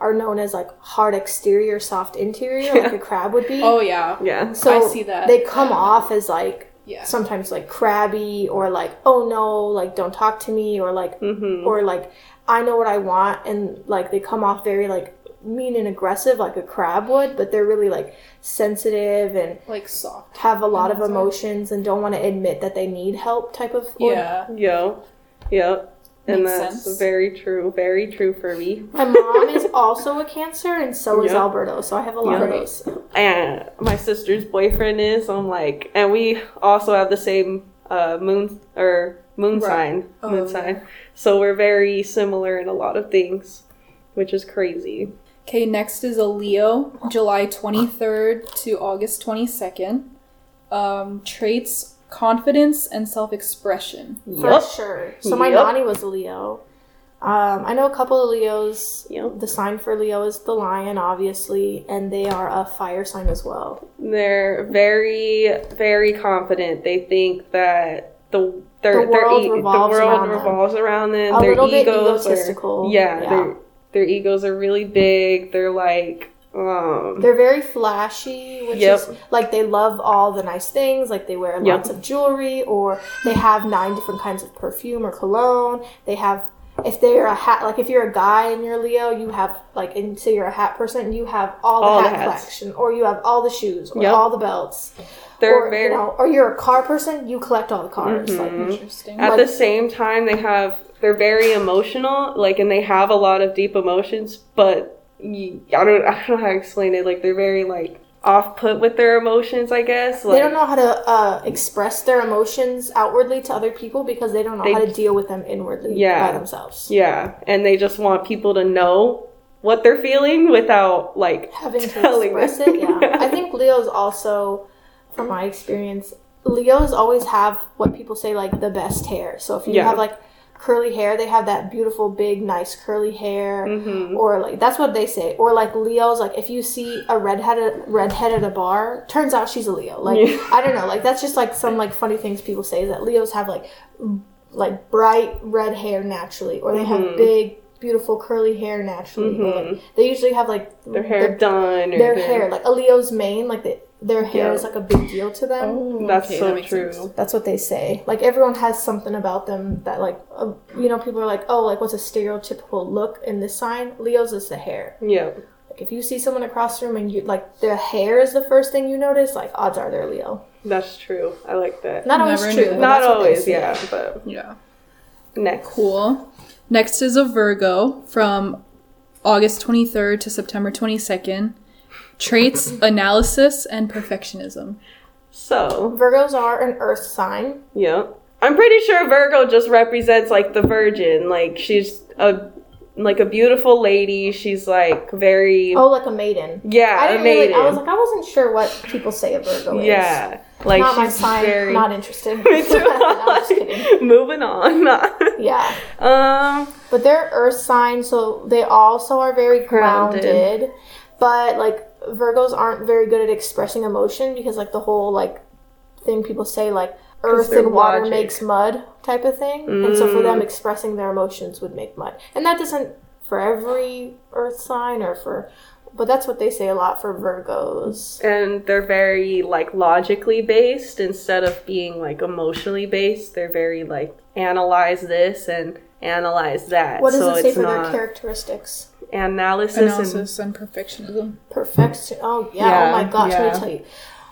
Speaker 2: are known as like hard exterior, soft interior, like a *laughs* crab would be.
Speaker 3: Oh yeah.
Speaker 4: Yeah.
Speaker 2: so
Speaker 3: I see that.
Speaker 2: They come off as like
Speaker 3: Yeah.
Speaker 2: sometimes like crabby or like oh no, like don't talk to me or like
Speaker 4: Mhm.
Speaker 2: or like I know what I want and like they come off very like mean and aggressive like a crab would, but they're really like sensitive and
Speaker 3: Like soft.
Speaker 2: have a lot of
Speaker 3: That's right.
Speaker 2: emotions and don't want to admit that they need help type of or
Speaker 3: Yeah.
Speaker 4: Yo. Yep. And
Speaker 3: Makes
Speaker 4: that's
Speaker 3: sense.
Speaker 4: very true. Very true for me.
Speaker 2: My mom is also a Cancer, and so is
Speaker 4: Yep.
Speaker 2: Alberto. So I have a lot of those.
Speaker 4: and my sister's boyfriend is. I'm like, and we also have the same uh, moon or moon
Speaker 3: Right.
Speaker 4: sign,
Speaker 3: Oh,
Speaker 4: moon
Speaker 3: yeah.
Speaker 4: sign. So we're very similar in a lot of things, which is crazy.
Speaker 3: Okay, next is a Leo, July 23rd to August 22nd. Um, traits, confidence, and self expression.
Speaker 2: For sure. So my
Speaker 4: Yep.
Speaker 2: nanny was a Leo. Um, I know a couple of Leos.
Speaker 4: Yep.
Speaker 2: The sign for Leo is the lion, obviously, and they are a fire sign as well.
Speaker 4: They're very, very confident. They think that the their,
Speaker 2: The world
Speaker 4: e-
Speaker 2: revolves
Speaker 4: the world
Speaker 2: around them.
Speaker 4: revolves around them.
Speaker 2: A
Speaker 4: their
Speaker 2: little bit egotistical,
Speaker 4: Are, yeah,
Speaker 2: yeah.
Speaker 4: their their egos are really big. They're like um
Speaker 2: They're very flashy, which
Speaker 4: Yep.
Speaker 2: is like they love all the nice things. Like they wear
Speaker 4: Yep.
Speaker 2: lots of jewelry, or they have nine different kinds of perfume or cologne. They have, if they're a hat, like if you're a guy and you're Leo, you have like, and so you're a hat person, you have all the
Speaker 4: All
Speaker 2: hat
Speaker 4: hats.
Speaker 2: collection, or you have all the shoes, or
Speaker 4: Yep.
Speaker 2: all the belts.
Speaker 4: They're
Speaker 2: or,
Speaker 4: very
Speaker 2: you know, or you're a car person, you collect all the cars. Like,
Speaker 3: Interesting.
Speaker 4: At
Speaker 2: Like-
Speaker 4: the same time, they have they're very emotional, like, and they have a lot of deep emotions. But you, I don't I don't know how to explain it. Like, they're very like off put with their emotions, I guess. Like,
Speaker 2: they don't know how to uh, express their emotions outwardly to other people because they don't know
Speaker 4: They-
Speaker 2: how to deal with them inwardly
Speaker 4: Yeah.
Speaker 2: by themselves.
Speaker 4: Yeah, and they just want people to know what they're feeling without like
Speaker 2: Having to *laughs*
Speaker 4: telling
Speaker 2: express
Speaker 4: them.
Speaker 2: it, yeah. I think *laughs* Leos also, from my experience, Leos always have what people say like the best hair. So if you
Speaker 4: Yeah.
Speaker 2: have like curly hair, they have that beautiful, big, nice curly hair,
Speaker 4: Mhm.
Speaker 2: or like that's what they say. Or like Leos, like if you see a redhead redhead at a bar, turns out she's a Leo. Like
Speaker 4: Yeah.
Speaker 2: I don't know, like that's just like some like funny things people say is that Leos have like like bright red hair naturally, or they
Speaker 4: Mhm.
Speaker 2: have big. Beautiful curly hair naturally. or, like, they usually have like
Speaker 4: their hair
Speaker 2: the-
Speaker 4: done. Or
Speaker 2: their hair, like a Leo's mane, like the, their hair
Speaker 4: Yeah.
Speaker 2: is like a big deal to them.
Speaker 3: Oh,
Speaker 4: That's
Speaker 3: okay,
Speaker 4: so
Speaker 3: that
Speaker 4: true.
Speaker 3: sense.
Speaker 2: That's what they say. Like everyone has something about them that, like, uh, you know, people are like, oh, like what's a stereotypical look in this sign? Leo's is the hair.
Speaker 4: Yeah,
Speaker 2: Like if you see someone across the room and you like their hair is the first thing you notice, like odds are they're Leo.
Speaker 4: that's true. I like that.
Speaker 2: Not always true.
Speaker 3: knew.
Speaker 2: but
Speaker 4: Not
Speaker 2: that's what they
Speaker 4: always, yeah, but
Speaker 3: Yeah.
Speaker 4: next.
Speaker 3: Cool. Next is a Virgo from August 23rd to September 22nd. Traits, analysis, and perfectionism.
Speaker 4: So,
Speaker 2: Virgos are an Earth sign.
Speaker 4: yeah. I'm pretty sure Virgo just represents like the virgin. Like she's a like a beautiful lady. She's like very
Speaker 2: Oh, like a maiden.
Speaker 4: yeah,
Speaker 2: I
Speaker 4: a
Speaker 2: didn't really.
Speaker 4: maiden.
Speaker 2: I was like, I wasn't sure what people say a Virgo is.
Speaker 4: yeah, like
Speaker 2: not my sign.
Speaker 4: very
Speaker 2: Not interested. *laughs*
Speaker 4: Me too.
Speaker 2: No, *laughs* I'm just *laughs* kidding.
Speaker 4: Moving on.
Speaker 2: Yeah.
Speaker 4: um.
Speaker 2: But they're earth signs, so they also are very
Speaker 4: Grounded.
Speaker 2: grounded. But like Virgos aren't very good at expressing emotion because like the whole like thing people say like earth and water
Speaker 4: logic.
Speaker 2: makes mud type of thing. And so for them
Speaker 4: Mm.
Speaker 2: expressing their emotions would make mud. And that doesn't for every earth sign or for but that's what they say a lot for Virgos.
Speaker 4: and they're very like logically based instead of being like emotionally based they're very like analyze this and analyze that
Speaker 2: What does
Speaker 4: so
Speaker 2: it say for their characteristics?
Speaker 4: Analysis, and
Speaker 3: Analysis and perfectionism.
Speaker 2: Perfection. Oh yeah.
Speaker 4: Yeah,
Speaker 2: oh my gosh. Let me tell you.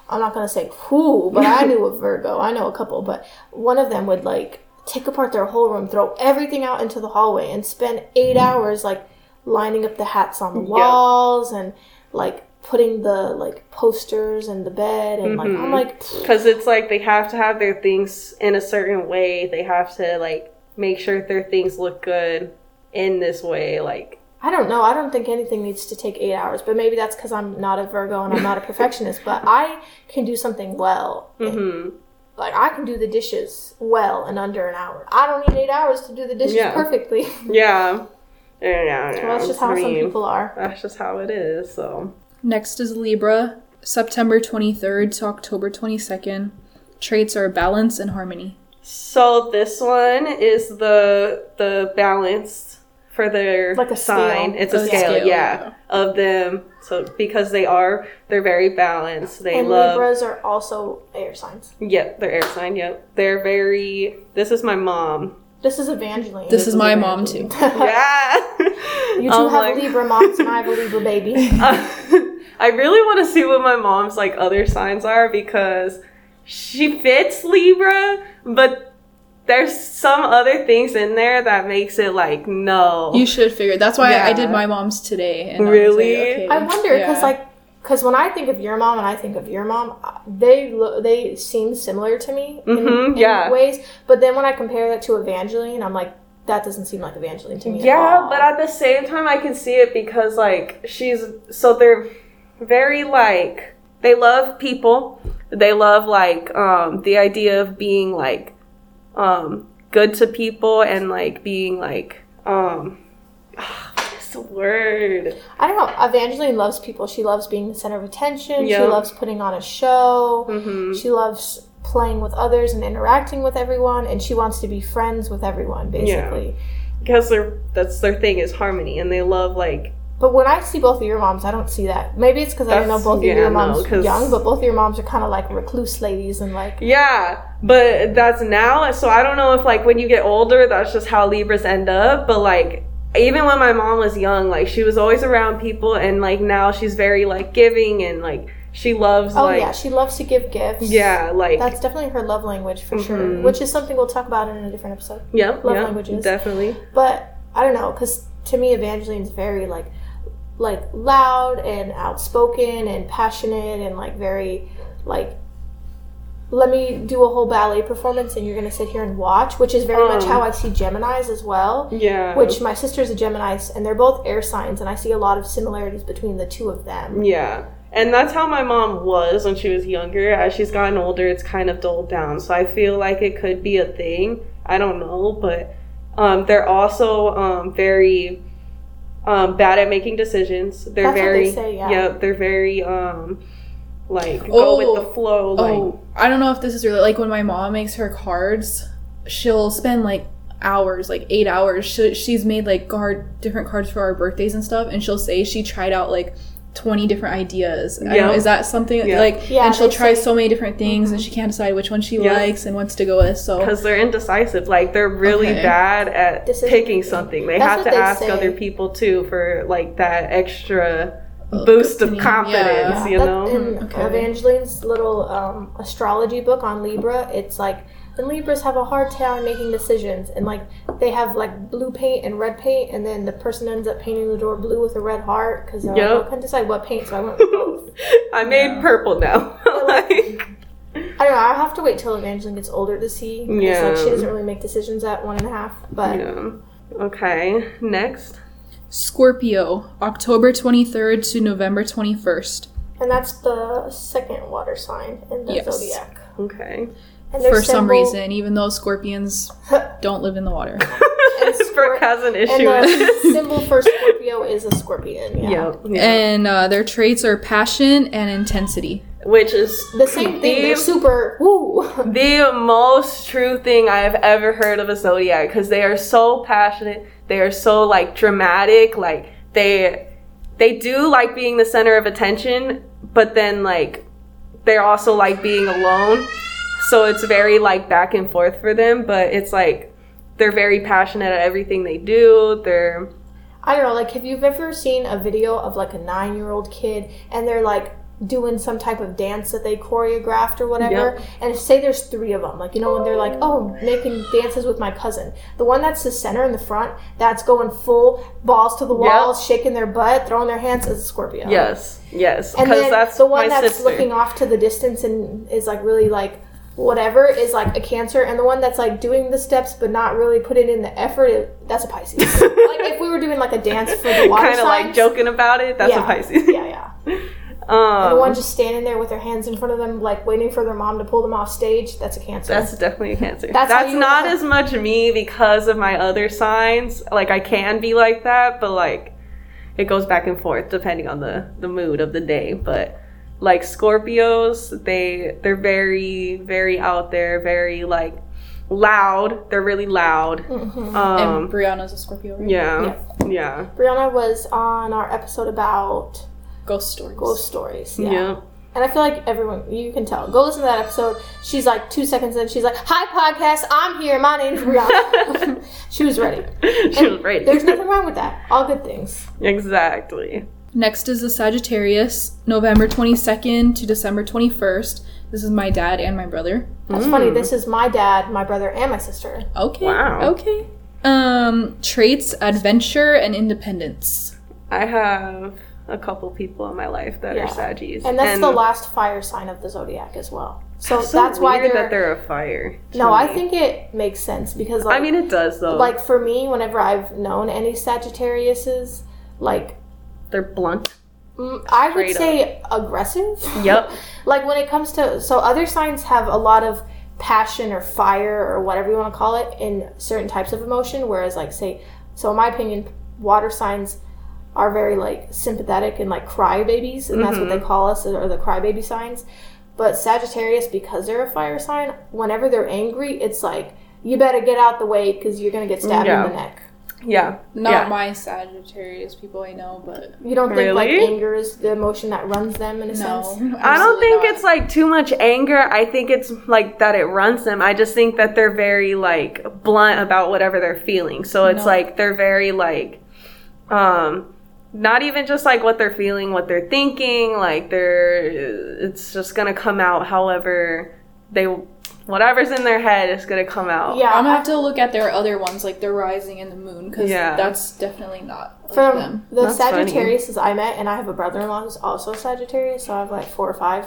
Speaker 2: I'm not gonna say who, but I knew a *laughs* Virgo. I know a couple, but one of them would like take apart their whole room, throw everything out into the hallway, and spend eight hours like lining up the hats on the walls and like putting the like posters in the bed and like I'm mm-hmm. like
Speaker 4: because it's like they have to have their things in a certain way they have to like make sure their things look good in this way like
Speaker 2: I don't know. I don't think anything needs to take eight hours, but maybe that's because I'm not a Virgo and I'm not a *laughs* perfectionist. but I can do something well.
Speaker 4: hmm
Speaker 2: Like I can do the dishes well in under an hour. I don't need eight hours to do the dishes
Speaker 4: Yeah.
Speaker 2: perfectly. *laughs*
Speaker 4: yeah yeah,
Speaker 2: well, that's just how
Speaker 4: I
Speaker 2: some people are.
Speaker 4: that's just how it is so
Speaker 3: Next is Libra, September 23rd to October 22nd. Traits are balance and harmony.
Speaker 4: So this one is the the balance for their
Speaker 2: Like a
Speaker 4: sign.
Speaker 2: scale.
Speaker 4: It's a oh,
Speaker 3: A
Speaker 4: scale,
Speaker 3: scale,
Speaker 4: yeah,
Speaker 3: yeah.
Speaker 4: of them. So because they are, they're very balanced. They
Speaker 2: And
Speaker 4: love.
Speaker 2: Libras are also air signs.
Speaker 4: Yep, they're air sign. Yep, they're very. This is my mom.
Speaker 2: This is Evangeline.
Speaker 3: This is my mom too. *laughs*
Speaker 4: Yeah.
Speaker 2: you two have
Speaker 4: like-
Speaker 2: Libra moms and I have a Libra baby. *laughs*
Speaker 4: Uh, I really want to see what my mom's like other signs are because she fits Libra, but there's some other things in there that makes it like no.
Speaker 3: You should figure. That's why I
Speaker 4: Yeah.
Speaker 3: did my mom's today. And
Speaker 4: Really?
Speaker 3: I, like, okay,
Speaker 2: I wonder because
Speaker 3: yeah.
Speaker 2: like because when I think of your mom and I think of your mom, uh, they look they seem similar to me in,
Speaker 4: Mhm,
Speaker 2: in
Speaker 4: yeah.
Speaker 2: ways. But then when I compare that to Evangeline, I'm like that doesn't seem like Evangeline to me. at
Speaker 4: Yeah,
Speaker 2: all.
Speaker 4: but at the same time, I can see it because like she's so they're very like they love people. They love like um the idea of being like um good to people and like being like um what's the word?
Speaker 2: I don't know. Evangeline loves people. She loves being the center of attention. She loves putting on a show.
Speaker 4: Mhm.
Speaker 2: She loves playing with others and interacting with everyone, and she wants to be friends with everyone, basically.
Speaker 4: Because they're that's their thing is harmony and they love like
Speaker 2: But when I see both of your moms, I don't see that. Maybe it's because I don't know both
Speaker 4: yeah,
Speaker 2: of your
Speaker 4: no,
Speaker 2: moms
Speaker 4: 'cause-
Speaker 2: young, but both of your moms are kind of like recluse ladies and like
Speaker 4: Yeah, but that's now. So I don't know if like when you get older, that's just how Libras end up. But like even when my mom was young, like she was always around people, and like now she's very like giving and like she loves
Speaker 2: oh
Speaker 4: like
Speaker 2: yeah, she loves to give gifts.
Speaker 4: yeah, like
Speaker 2: That's definitely her love language for sure,
Speaker 4: Mhm.
Speaker 2: which is something we'll talk about in a different episode.
Speaker 4: Yeah,
Speaker 2: love languages.
Speaker 4: definitely.
Speaker 2: But I don't know, because to me, Evangeline's very like, like loud and outspoken and passionate and like very like let me do a whole ballet performance and you're gonna sit here and watch, which is very much
Speaker 4: Um,
Speaker 2: how I see Gemini's as well.
Speaker 4: Yeah.
Speaker 2: Which my sister's a Gemini and they're both air signs and I see a lot of similarities between the two of them.
Speaker 4: Yeah. And that's how my mom was when she was younger. As she's gotten older, it's kind of dulled down. So I feel like it could be a thing. I don't know, but um, they're also um, very um, bad at making decisions. They're
Speaker 2: That's what they
Speaker 4: very
Speaker 2: say, yeah.
Speaker 4: they're very um, like go
Speaker 3: Oh.
Speaker 4: with the flow. Like
Speaker 3: Oh, I don't know if this is really like when my mom makes her cards, she'll spend like hours, like eight hours. She, she's made like card different cards for our birthdays and stuff, and she'll say she tried out like. 20 different ideas. I
Speaker 4: Yeah.
Speaker 3: know, is that something
Speaker 4: Yeah.
Speaker 3: like
Speaker 2: Yeah,
Speaker 3: and she'll try
Speaker 2: say-
Speaker 3: so many different things and she can't decide which one she
Speaker 4: Yeah.
Speaker 3: likes and wants to go with. So
Speaker 4: because they're indecisive. Like they're really
Speaker 3: Okay.
Speaker 4: bad at
Speaker 2: Decision
Speaker 4: picking something. They
Speaker 2: That's
Speaker 4: have to
Speaker 2: they
Speaker 4: ask
Speaker 2: say.
Speaker 4: other people too for like that extra
Speaker 3: Uh,
Speaker 4: boost of confidence.
Speaker 3: Yeah.
Speaker 4: You
Speaker 2: That-
Speaker 4: know.
Speaker 2: in
Speaker 3: Okay.
Speaker 2: Evangeline's little um, astrology book on Libra, it's like and Libras have a hard time making decisions, and like they have like blue paint and red paint, and then the person ends up painting the door blue with a red heart because they're like,
Speaker 4: Yep.
Speaker 2: "Oh, I couldn't decide what paint, so I went with both. *laughs*
Speaker 4: I made purple now. *laughs* like,
Speaker 2: I don't know. I'll have to wait till Evangeline gets older to see. 'cause,
Speaker 4: Yeah.
Speaker 2: like she doesn't really make decisions at one and a half, but
Speaker 4: yeah. Okay. Next.
Speaker 3: Scorpio, October 23rd to November 21st.
Speaker 2: and that's the second water sign in the
Speaker 3: Yes.
Speaker 2: zodiac.
Speaker 4: Okay.
Speaker 2: And their
Speaker 3: For some reason, even though scorpions *laughs* don't live in the water. *laughs*
Speaker 2: and,
Speaker 4: For
Speaker 2: Scor-
Speaker 4: cousin
Speaker 2: and
Speaker 4: issue.
Speaker 2: the symbol for Scorpio is a scorpion. Yeah.
Speaker 4: Yep. Yeah.
Speaker 3: And uh, their traits are passion and intensity.
Speaker 4: Which is
Speaker 2: The same thing. They're super. Woo. *laughs*
Speaker 4: the most true thing I have ever heard of a zodiac because they are so passionate. They are so like dramatic. Like they they do like being the center of attention, but then like they're also like being alone. So it's very like back and forth for them, but it's like they're very passionate at everything they do. They're
Speaker 2: I don't know. Like, have you ever seen a video of like a nine-year-old kid and they're like doing some type of dance that they choreographed or whatever? And say there's three of them. Like, you know, when they're like, "Oh, making dances with my cousin." The one that's the center in the front, that's going full balls to the walls, shaking their butt, throwing their hands, is a Scorpio.
Speaker 4: yes, yes, because that's
Speaker 2: the one that's
Speaker 4: sister.
Speaker 2: looking off to the distance and is like really like whatever is like a cancer and the one that's like doing the steps but not really putting in the effort it, that's a pisces *laughs* like if we were doing like a dance for the water
Speaker 4: kind of like joking about it. That's
Speaker 2: yeah,
Speaker 4: a Pisces.
Speaker 2: yeah yeah
Speaker 4: Um,
Speaker 2: the one just standing there with their hands in front of them like waiting for their mom to pull them off stage that's a cancer
Speaker 4: That's definitely a cancer.
Speaker 2: That's
Speaker 4: That's, not as much me because of my other signs. Like I can be like that, but like it goes back and forth depending on the the mood of the day. But like Scorpios, they they're very very out there, very like loud. They're really loud.
Speaker 2: Mm-hmm.
Speaker 4: Um,
Speaker 3: and Brianna's a Scorpio, right?
Speaker 4: yeah, yeah,
Speaker 2: brianna was on our episode about
Speaker 3: Ghost stories.
Speaker 2: ghost stories
Speaker 4: yeah.
Speaker 2: yeah. And I feel like everyone, you can tell. Go listen to that episode. She's like two seconds in. She's like, "Hi, podcast. I'm here. My name's Brianna." *laughs* *laughs* she was ready.
Speaker 4: she was ready.
Speaker 2: There's nothing wrong with that. All good things.
Speaker 4: exactly.
Speaker 3: Next is the Sagittarius, November 22nd to December 21st. This is my dad and my brother.
Speaker 2: That's funny. This is my dad, my brother, and my sister.
Speaker 3: Okay.
Speaker 4: Wow.
Speaker 3: Okay. Um, traits, adventure, and independence.
Speaker 4: I have a couple people in my life that
Speaker 2: Yeah.
Speaker 4: are Saggies,
Speaker 2: And that's the last fire sign of the zodiac as well. So,
Speaker 4: So
Speaker 2: that's why
Speaker 4: weird
Speaker 2: they're.
Speaker 4: that they're a fire. to
Speaker 2: no, I think it makes sense because like,
Speaker 4: I mean, it does though.
Speaker 2: like for me, whenever I've known any Sagittariuses, like
Speaker 4: they're blunt.
Speaker 2: mm, I would say aggressive. *laughs*
Speaker 4: Yep.
Speaker 2: like when it comes to so other signs have a lot of passion or fire or whatever you want to call it in certain types of emotion whereas like say so in my opinion water signs are very like sympathetic and like cry babies and that's what they call us or the crybaby signs but sagittarius because they're a fire sign whenever they're angry it's like you better get out the way because you're gonna get stabbed
Speaker 4: Yeah.
Speaker 2: in the neck
Speaker 4: Yeah.
Speaker 3: Not
Speaker 4: yeah.
Speaker 3: my Sagittarius people I know, but
Speaker 2: you don't think like anger is the emotion that runs them in a
Speaker 3: no.
Speaker 2: sense
Speaker 4: I don't think
Speaker 3: not.
Speaker 4: it's like too much anger. I think it's like that it runs them. I just think that they're very like blunt about whatever they're feeling. So it's
Speaker 3: No.
Speaker 4: like they're very like um not even just like what they're feeling, what they're thinking, like they're it's just going to come out however they whatever's in their head is gonna come out.
Speaker 2: Yeah,
Speaker 3: I'm gonna have to look at their other ones, like the rising and the moon, because
Speaker 4: Yeah.
Speaker 3: that's definitely not like
Speaker 2: From
Speaker 3: them.
Speaker 2: the
Speaker 4: That's funny.
Speaker 2: I met, and I have a brother-in-law who's also Sagittarius, so I have like four or five.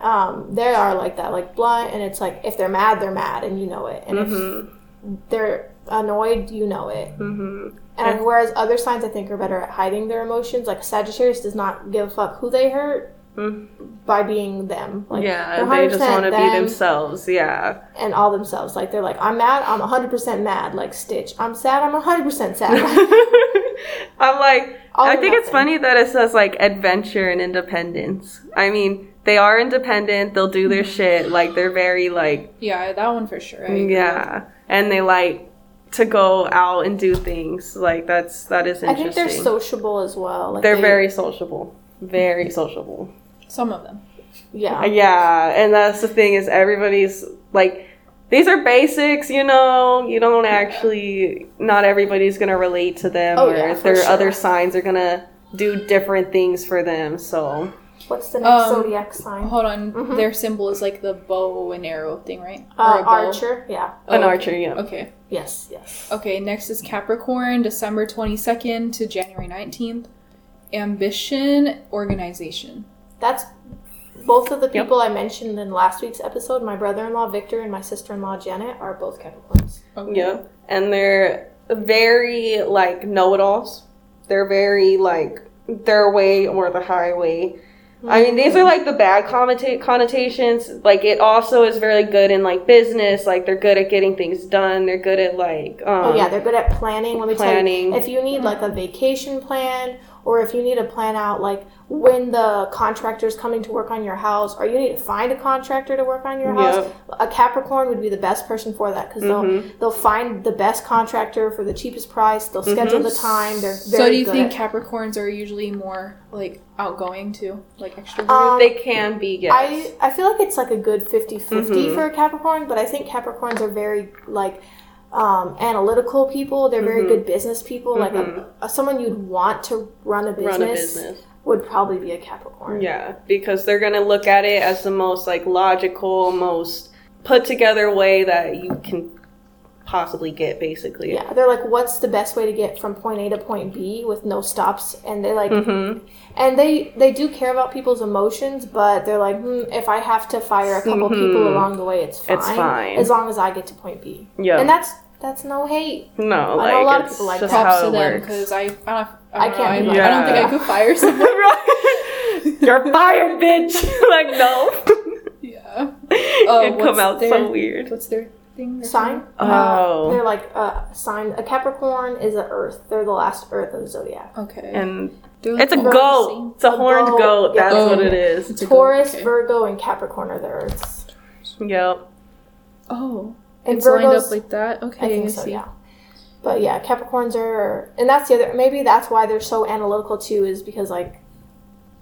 Speaker 2: Um, they are like that, like blunt, and it's like if they're mad, they're mad, and you know it, and if they're annoyed, you know it.
Speaker 4: Mm-hmm.
Speaker 2: And whereas other signs I think are better at hiding their emotions, like Sagittarius does not give a fuck who they hurt by being them. Like
Speaker 4: Yeah,
Speaker 2: they're
Speaker 4: just want to be themselves. Yeah.
Speaker 2: and all themselves. Like they're like, I'm mad, I'm 100% mad. Like Stitch, I'm sad, I'm 100% sad. *laughs*
Speaker 4: I'm like,
Speaker 2: All
Speaker 4: I
Speaker 2: or
Speaker 4: think it's funny that it says like adventure and independence. I mean, they are independent. They'll do their shit. Like they're very like
Speaker 3: Yeah, that one for sure. I agree with.
Speaker 4: yeah, and they like to go out and do things. Like that's that is
Speaker 2: I think they're sociable as well. Like
Speaker 4: They're
Speaker 2: they-
Speaker 4: very sociable. Very sociable.
Speaker 3: Some of them.
Speaker 2: yeah.
Speaker 4: Yeah, and that's the thing is everybody's like these are basics, you know. You don't actually not everybody's gonna relate to them,
Speaker 2: Oh,
Speaker 4: or
Speaker 2: yeah,
Speaker 4: if
Speaker 2: for
Speaker 4: their
Speaker 2: sure.
Speaker 4: other signs are gonna do different things for them. So
Speaker 2: What's the next
Speaker 3: Um,
Speaker 2: zodiac sign?
Speaker 3: Hold on, their symbol is like the bow and arrow thing, right?
Speaker 2: Uh,
Speaker 3: Or a.
Speaker 2: Archer. Yeah.
Speaker 3: Oh,
Speaker 4: an
Speaker 3: okay.
Speaker 4: archer, yeah.
Speaker 3: Okay.
Speaker 2: Yes. Yes.
Speaker 3: Okay, next is Capricorn, December 22nd to January 19th. Ambition, organization.
Speaker 2: That's both of the people I mentioned in last week's episode. My brother-in-law Victor and my sister-in-law Janet are both Capricorns.
Speaker 3: Okay.
Speaker 4: Yeah, and they're very like know-it-alls. They're very like their way or the highway. I mean, these are like the bad connota- connotations. Like, it also is very good in like business. Like, they're good at getting things done. They're good at like, um,
Speaker 2: Oh yeah, they're good at planning. Let me
Speaker 4: planning.
Speaker 2: tell you, if you need like a vacation plan, or if you need to plan out like when the contractor's coming to work on your house, or you need to find a contractor to work on your house, a Capricorn would be the best person for that because
Speaker 4: Mm-hmm.
Speaker 2: they'll they'll find the best contractor for the cheapest price. They'll schedule the time. They're very
Speaker 3: So do you
Speaker 2: good
Speaker 3: think Capricorns are usually more like outgoing too? Like extroverted?
Speaker 2: Um,
Speaker 4: they can be. Yes.
Speaker 2: I, I feel like it's like a good 50 50
Speaker 4: Mm-hmm.
Speaker 2: for a Capricorn, but I think Capricorns are very like um, analytical people. They're very good business people. Like a, a, someone you'd want to run a business,
Speaker 4: Mm-hmm. Run a business.
Speaker 2: Would probably be a Capricorn.
Speaker 4: Yeah, because they're gonna look at it as the most like logical, most put together way that you can possibly get. Basically.
Speaker 2: Yeah, they're like, what's the best way to get from point A to point B with no stops? And they like,
Speaker 4: Mm-hmm.
Speaker 2: and they they do care about people's emotions, but they're like, hmm, if I have to fire a couple people along the way, it's fine.
Speaker 4: Mm-hmm. It's fine.
Speaker 2: as long as I get to point B.
Speaker 4: Yeah.
Speaker 2: and that's that's no hate.
Speaker 4: No,
Speaker 2: I know a lot of people like
Speaker 4: just
Speaker 2: that.
Speaker 3: Props
Speaker 4: how
Speaker 3: to
Speaker 4: it
Speaker 3: them because I I, don't, I,
Speaker 2: I
Speaker 3: don't
Speaker 2: can't
Speaker 3: know,
Speaker 2: do
Speaker 3: I, I don't think. I could fire *laughs* someone.
Speaker 4: You're fired, bitch. *laughs* like no,
Speaker 3: yeah. *laughs*
Speaker 4: it'd come out
Speaker 3: their-
Speaker 4: so weird.
Speaker 3: What's their thing? their
Speaker 2: sign.
Speaker 4: Oh.
Speaker 2: Uh, they're like a sign. A Capricorn is a Earth. They're the last Earth of the zodiac.
Speaker 3: Okay.
Speaker 4: And
Speaker 3: like,
Speaker 4: it's a goat.
Speaker 3: same.
Speaker 4: It's a
Speaker 2: A
Speaker 4: horned
Speaker 2: goat,
Speaker 4: goat.
Speaker 2: yeah.
Speaker 4: That's
Speaker 3: Oh.
Speaker 4: what it is.
Speaker 3: It's a goat,
Speaker 2: Taurus,
Speaker 3: okay.
Speaker 2: Virgo, and Capricorn are the Earths.
Speaker 4: Yep.
Speaker 3: Oh,
Speaker 2: And
Speaker 3: it's lined
Speaker 2: Virgos-
Speaker 3: up like that. Okay,
Speaker 2: I think
Speaker 3: I
Speaker 2: so.
Speaker 3: see.
Speaker 2: Yeah. But yeah, Capricorns are, and that's the other. Maybe that's why they're so analytical too, is because like.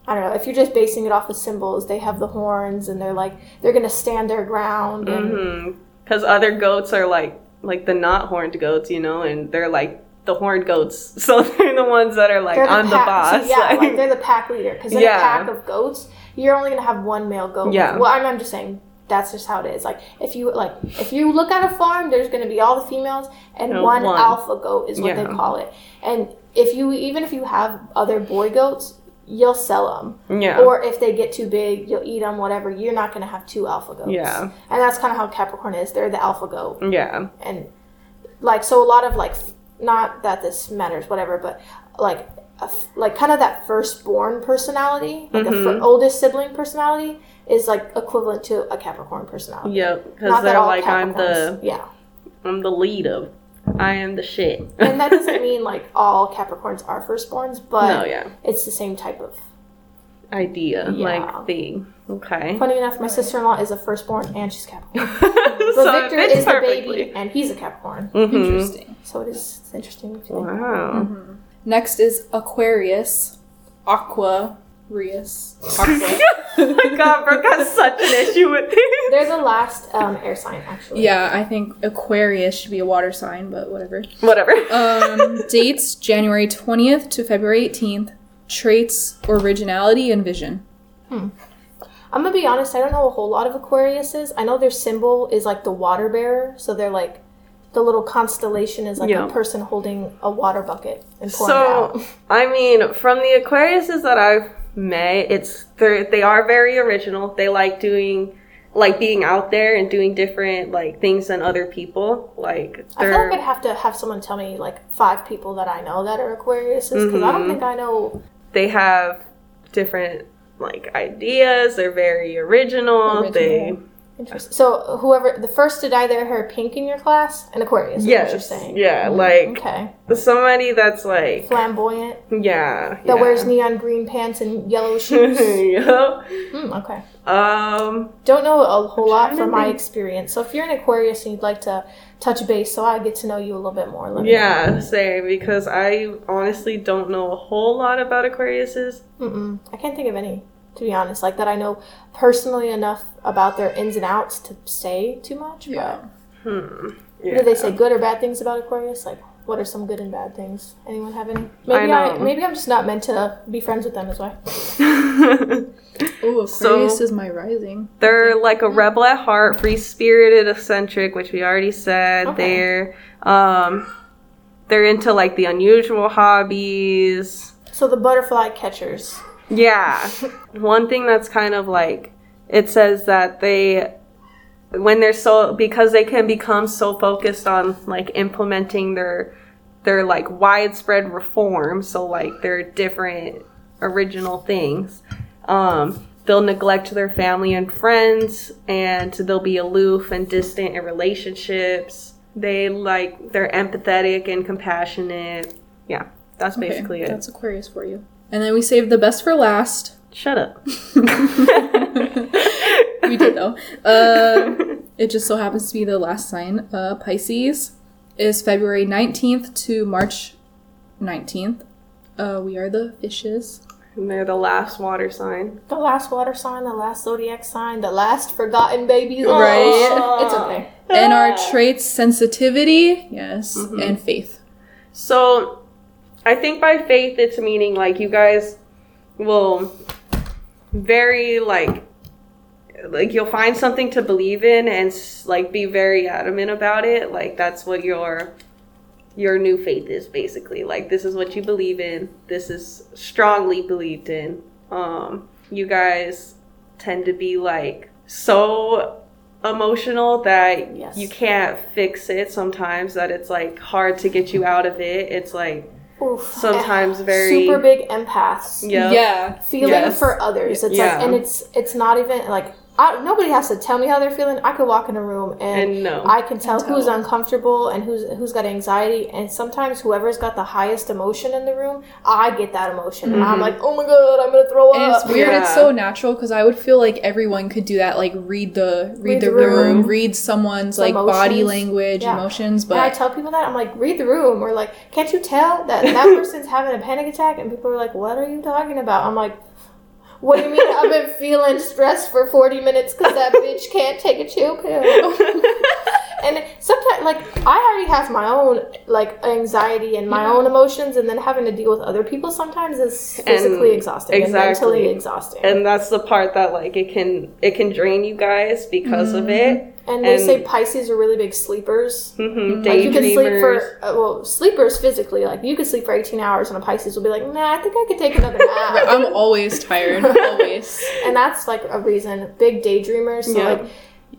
Speaker 2: I don't know. If you're just basing it off of symbols, they have the horns, and they're like they're gonna stand their ground. And mm-hmm.
Speaker 4: Because other goats are like like the not horned goats, you know, and they're like the horned goats. *laughs* So they're the ones that are like
Speaker 2: they're
Speaker 4: I'm the boss.
Speaker 2: so yeah, *laughs*
Speaker 4: like-
Speaker 2: like they're the pack leader. Because in
Speaker 4: Yeah.
Speaker 2: a pack of goats, you're only gonna have one male goat.
Speaker 4: Yeah.
Speaker 2: Well, I'm, I'm just saying that's just how it is. Like if you like if you look at a farm, there's gonna be all the females and
Speaker 4: No,
Speaker 2: one,
Speaker 4: one.
Speaker 2: alpha goat is what
Speaker 4: Yeah.
Speaker 2: they call it. And if you even if you have other boy goats, you'll sell them.
Speaker 4: yeah.
Speaker 2: Or if they get too big, you'll eat them. Whatever. You're not gonna have two alpha goats.
Speaker 4: Yeah.
Speaker 2: And that's kind of how Capricorn is. They're the alpha goat
Speaker 4: yeah.
Speaker 2: and like so a lot of like not that this matters whatever but like like kind of that firstborn personality like the fir- mm-hmm. oldest sibling personality is like equivalent to a capricorn personality
Speaker 4: Yep. Because
Speaker 2: Not that
Speaker 4: they're
Speaker 2: all
Speaker 4: like I'm the
Speaker 2: yeah
Speaker 4: I'm the lead of I am the shit.
Speaker 2: and that doesn't *laughs* mean like all capricorns are firstborns but
Speaker 4: no, yeah.
Speaker 2: it's the same type of
Speaker 4: Idea.
Speaker 2: Yeah.
Speaker 4: Like thing. Okay.
Speaker 2: funny enough my sister-in-law is a firstborn and she's capricorn *laughs*
Speaker 4: so
Speaker 2: but
Speaker 4: it
Speaker 2: victor
Speaker 4: fits
Speaker 2: is the baby and he's a capricorn
Speaker 4: Mhm.
Speaker 3: Interesting.
Speaker 2: so it is it's interesting to think.
Speaker 4: Wow.
Speaker 3: Next is Aquarius, Aquarius, Aqua. *laughs*
Speaker 4: oh my god, Brooke has such an issue with this.
Speaker 2: they're the last um, air sign actually
Speaker 3: yeah, I think Aquarius should be a water sign, but whatever.
Speaker 4: Whatever. *laughs*
Speaker 3: Um, dates January 20th to February 18th. Traits, originality, and vision. Hmm.
Speaker 2: I'm gonna be honest. I don't know a whole lot of Aquariuses. I know their symbol is like the water bearer, so they're like the little constellation is like
Speaker 4: Yeah.
Speaker 2: a person holding a water bucket and pouring it
Speaker 4: So,
Speaker 2: out.
Speaker 4: I mean, from the Aquariuses that I've met, it's they're, very original. They like doing, like being out there and doing different like things than other people. Like
Speaker 2: I feel like I'd have to have someone tell me like five people that I know that are Aquariuses because I don't
Speaker 4: Mhm.
Speaker 2: think I know.
Speaker 4: they have different like ideas. They're very original. They
Speaker 3: Original.
Speaker 2: Interesting. So whoever the first to dye their hair pink in your class, an Aquarius. is what you're saying.
Speaker 4: yeah, like
Speaker 2: Okay.
Speaker 4: somebody that's like
Speaker 2: Flamboyant
Speaker 4: yeah
Speaker 2: that
Speaker 4: yeah.
Speaker 2: wears neon green pants and yellow shoes. *laughs*
Speaker 4: Yup.
Speaker 2: Hmm, okay.
Speaker 4: Um.
Speaker 2: Don't know a whole lot from my
Speaker 4: think.
Speaker 2: experience. So if you're an Aquarius and you'd like to touch base, so I get to know you a little bit more. Let me
Speaker 4: Yeah, same because I honestly don't know a whole lot about Aquariuses.
Speaker 2: Mm-mm. I can't think of any, to be honest, like that I know personally enough about their ins and outs to say too much. But
Speaker 3: Yeah.
Speaker 4: Hmm.
Speaker 2: what do they say? Good or bad things about Aquarius? Like, what are some good and bad things? Anyone have any? Maybe I,
Speaker 4: know.
Speaker 2: maybe I'm just not meant to be friends with them as well.
Speaker 3: Oh,
Speaker 4: So-
Speaker 3: Aquarius is my rising.
Speaker 4: They're like a rebel at heart, free spirited, eccentric, which we already said.
Speaker 2: Okay.
Speaker 4: They're um they're into like the unusual hobbies.
Speaker 2: So the butterfly catchers.
Speaker 4: Yeah. One thing that's kind of like it says that they when they're so because they can become so focused on like implementing their their like widespread reform, so like their different original things. Um they'll neglect their family and friends and they'll be aloof and distant in relationships. They like they're empathetic and compassionate. Yeah, that's
Speaker 3: Okay,
Speaker 4: basically it.
Speaker 3: That's Aquarius for you. And then we saved the best for last.
Speaker 4: Shut up. *laughs*
Speaker 3: we did though. Uh, it just so happens to be the last sign. Uh, Pisces is February 19th to March 19th. Uh, we are the fishes.
Speaker 4: And they're the last water sign.
Speaker 2: The last water sign, the last zodiac sign, the last forgotten baby.
Speaker 3: Right.
Speaker 2: Oh, it's okay.
Speaker 3: And our traits sensitivity, yes,
Speaker 4: Mm-hmm.
Speaker 3: and faith.
Speaker 4: So I think by faith it's meaning like you guys will very like like you'll find something to believe in and like be very adamant about it. Like that's what your your new faith is basically. Like this is what you believe in. This is strongly believed in. Um you guys tend to be like so emotional that
Speaker 2: Yes.
Speaker 4: you can't fix it sometimes that it's like hard to get you out of it. It's like
Speaker 2: Oof.
Speaker 4: sometimes eh, very
Speaker 2: super big empaths.
Speaker 4: yeah.
Speaker 3: Yeah.
Speaker 2: feeling
Speaker 3: Yes.
Speaker 2: for others. It's
Speaker 4: Yeah.
Speaker 2: like, and it's it's not even like I, nobody has to tell me how they're feeling. I could walk in a room and,
Speaker 4: And know.
Speaker 2: I can tell who's uncomfortable and who's who's got anxiety. And sometimes whoever's got the highest emotion in the room, I get that emotion, and I'm mm-hmm. like, oh my god, I'm gonna throw
Speaker 3: And
Speaker 2: up.
Speaker 3: it's weird. It's so natural because I would feel like everyone could do that. Like read the read, the,
Speaker 2: the
Speaker 3: room,
Speaker 2: room.
Speaker 3: read someone's like body language,
Speaker 2: Yeah.
Speaker 3: emotions.
Speaker 2: And I tell people that I'm like, read the room, or like, can't you tell that that *laughs* person's having a panic attack? And people are like, what are you talking about? I'm like, what do you mean? I've been feeling stressed for 40 minutes because that *laughs* bitch can't take a chill pill. And sometimes, like, I already have my own like anxiety and my own emotions, and then having to deal with other people sometimes is physically exhausting and
Speaker 4: exactly.
Speaker 2: mentally exhausting.
Speaker 4: and that's the part that like it can it can drain you guys because of it.
Speaker 2: And they
Speaker 4: and-
Speaker 2: say Pisces are really big sleepers.
Speaker 4: Mm-hmm.
Speaker 2: Like you can sleep
Speaker 4: Daydreamers.
Speaker 2: for uh, well, sleepers physically. Like you could sleep for eighteen hours, and a Pisces will be like, "Nah, I think I could take another *laughs* nap."
Speaker 3: I'm always tired. always. *laughs*
Speaker 2: and that's like a reason. Big daydreamers, so
Speaker 4: Yeah.
Speaker 2: like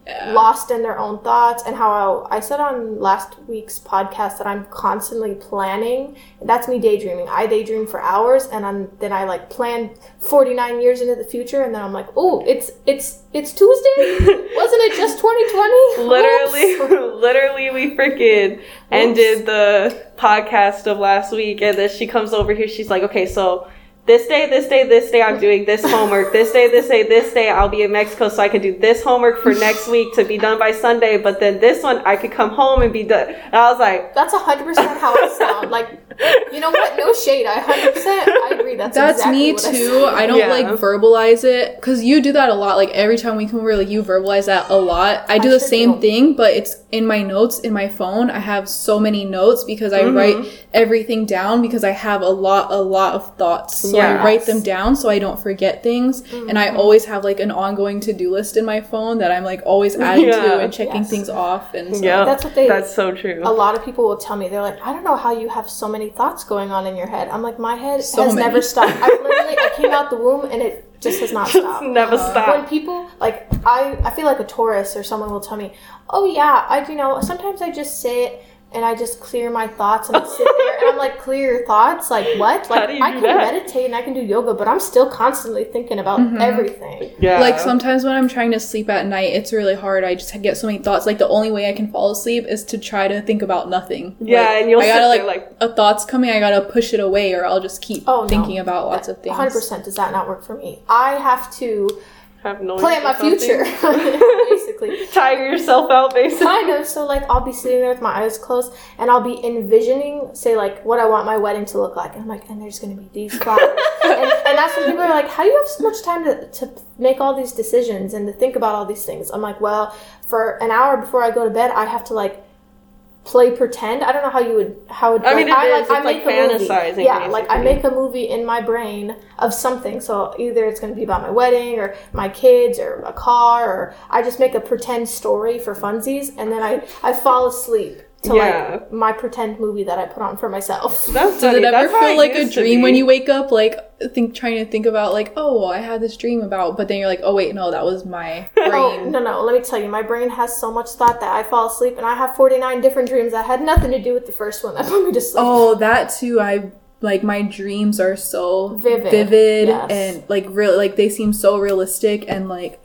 Speaker 3: Yeah.
Speaker 2: lost in their own thoughts. And how I, I said on last week's podcast that I'm constantly planning. That's me daydreaming. I daydream for hours, and I'm, then I like plan forty nine years into the future, and then I'm like, "Oh, it's it's it's Tuesday. *laughs* Wasn't it just 2020?"
Speaker 4: literally *laughs* literally we freaking ended the podcast of last week and then she comes over here she's like okay so this day this day this day i'm doing this homework this day this day this day i'll be in mexico so i can do this homework for next week to be done by sunday but then this one i could come home and be done and i was like
Speaker 2: That's hundred percent how I sound. Like, you know what? No shade. I hundred percent. I agree. That's
Speaker 3: That's
Speaker 2: exactly
Speaker 3: me
Speaker 2: what I
Speaker 3: too.
Speaker 2: sound.
Speaker 3: I don't
Speaker 4: Yeah.
Speaker 3: like verbalize it because you do that a lot. Like every time we come over, like you verbalize that a lot. I do the
Speaker 2: sure
Speaker 3: same
Speaker 2: do.
Speaker 3: thing, but it's in my notes in my phone. I have so many notes because I
Speaker 2: Mm-hmm.
Speaker 3: write everything down because I have a lot, a lot of thoughts. So I write them down so I don't forget things. And I mm-hmm. always have like an ongoing to do list in my phone that I'm like always adding
Speaker 4: Yeah.
Speaker 3: to and checking
Speaker 2: Yes.
Speaker 3: things off. And so,
Speaker 4: Yeah,
Speaker 2: That's what they-
Speaker 4: That's so true.
Speaker 2: A lot of people will tell me they're like, I don't know how you have so many thoughts going on in your head. I'm like, my head
Speaker 3: So
Speaker 2: has
Speaker 3: many.
Speaker 2: never stopped. *laughs* I literally I came out the womb and it just has not stopped.
Speaker 4: Never
Speaker 2: uh-huh.
Speaker 4: stopped.
Speaker 2: when people like I, I feel like a Taurus or someone will tell me, "Oh yeah, I you know sometimes I just sit and I just clear my thoughts and I sit there and I'm like, clear your thoughts? Like what? Like I can
Speaker 4: that?
Speaker 2: meditate and I can do yoga, but I'm still constantly thinking about mm-hmm. everything.
Speaker 4: Yeah.
Speaker 3: Like sometimes when I'm trying to sleep at night, it's really hard. I just get so many thoughts. Like the only way I can fall asleep is to try to think about nothing.
Speaker 4: Yeah,
Speaker 3: Like,
Speaker 4: and you'll
Speaker 3: I gotta
Speaker 4: sit
Speaker 3: like,
Speaker 4: there, like-
Speaker 3: a thought's coming. I gotta push it away, or I'll just keep
Speaker 2: Oh, no.
Speaker 3: thinking about lots of things.
Speaker 2: 100% does that not work for me. I have to
Speaker 4: have no
Speaker 2: plan my future, *laughs* basically. *laughs*
Speaker 4: Tire yourself out, basically.
Speaker 2: kind of so like i'll be sitting there with my eyes closed and i'll be envisioning say like what i want my wedding to look like and i'm like and there's gonna be these flowers *laughs* and, and that's when people are like how do you have so much time to, to make all these decisions and to think about all these things i'm like well for an hour before i go to bed i have to like play pretend? I don't know how you would how would
Speaker 4: I mean, it
Speaker 2: I,
Speaker 4: is. It's like
Speaker 2: make a movie.
Speaker 4: fantasizing,
Speaker 2: yeah like i make a movie in my brain of something. So either it's going to be about my wedding or my kids or a car or i just make a pretend story for funsies and then i i fall asleep to
Speaker 4: Yeah.
Speaker 2: like my pretend movie that i put on for myself
Speaker 4: That's *laughs*
Speaker 3: Does
Speaker 4: funny.
Speaker 3: it ever
Speaker 4: That's
Speaker 3: feel
Speaker 4: it
Speaker 3: like a dream when you wake up, like think trying to think about like, oh, I had this dream about, but then you're like, oh wait, no, that was my *laughs* oh, brain.
Speaker 2: Oh, no, no. Let me tell you, my brain has so much thought that I fall asleep and I have 49 different dreams that had nothing to do with the first one *laughs* that put me to sleep.
Speaker 3: Oh, that too. I like my dreams are so
Speaker 2: Vivid,
Speaker 3: vivid
Speaker 2: yes.
Speaker 3: and like real. Like they seem so realistic and like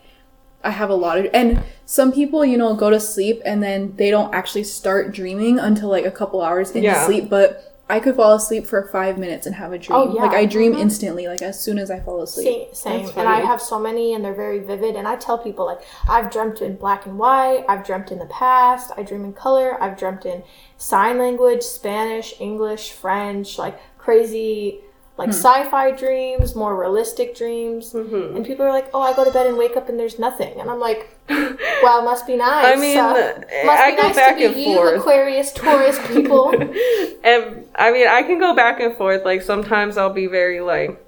Speaker 3: I have a lot of and some people you know go to sleep and then they don't actually start dreaming until like a couple hours into
Speaker 4: Yeah.
Speaker 3: sleep. But I could fall asleep for five minutes and have a dream.
Speaker 2: Oh, yeah.
Speaker 3: Like I dream mm-hmm. instantly, like as soon as I fall asleep.
Speaker 2: Same, same. And I have so many, and they're very vivid. And I tell people like I've dreamt in black and white. I've dreamt in the past. I dream in color. I've dreamt in sign language, Spanish, English, French, like crazy, like sci-fi dreams, more realistic dreams. And people are like, "Oh, I go to bed and wake up and there's nothing," and I'm like, *laughs* "Wow, must be nice."
Speaker 4: I mean,
Speaker 2: Uh,
Speaker 4: I go back
Speaker 2: to
Speaker 4: and
Speaker 2: you,
Speaker 4: forth.
Speaker 2: Aquarius, Taurus *laughs* people.
Speaker 4: and I mean, I can go back and forth. Like sometimes I'll be very like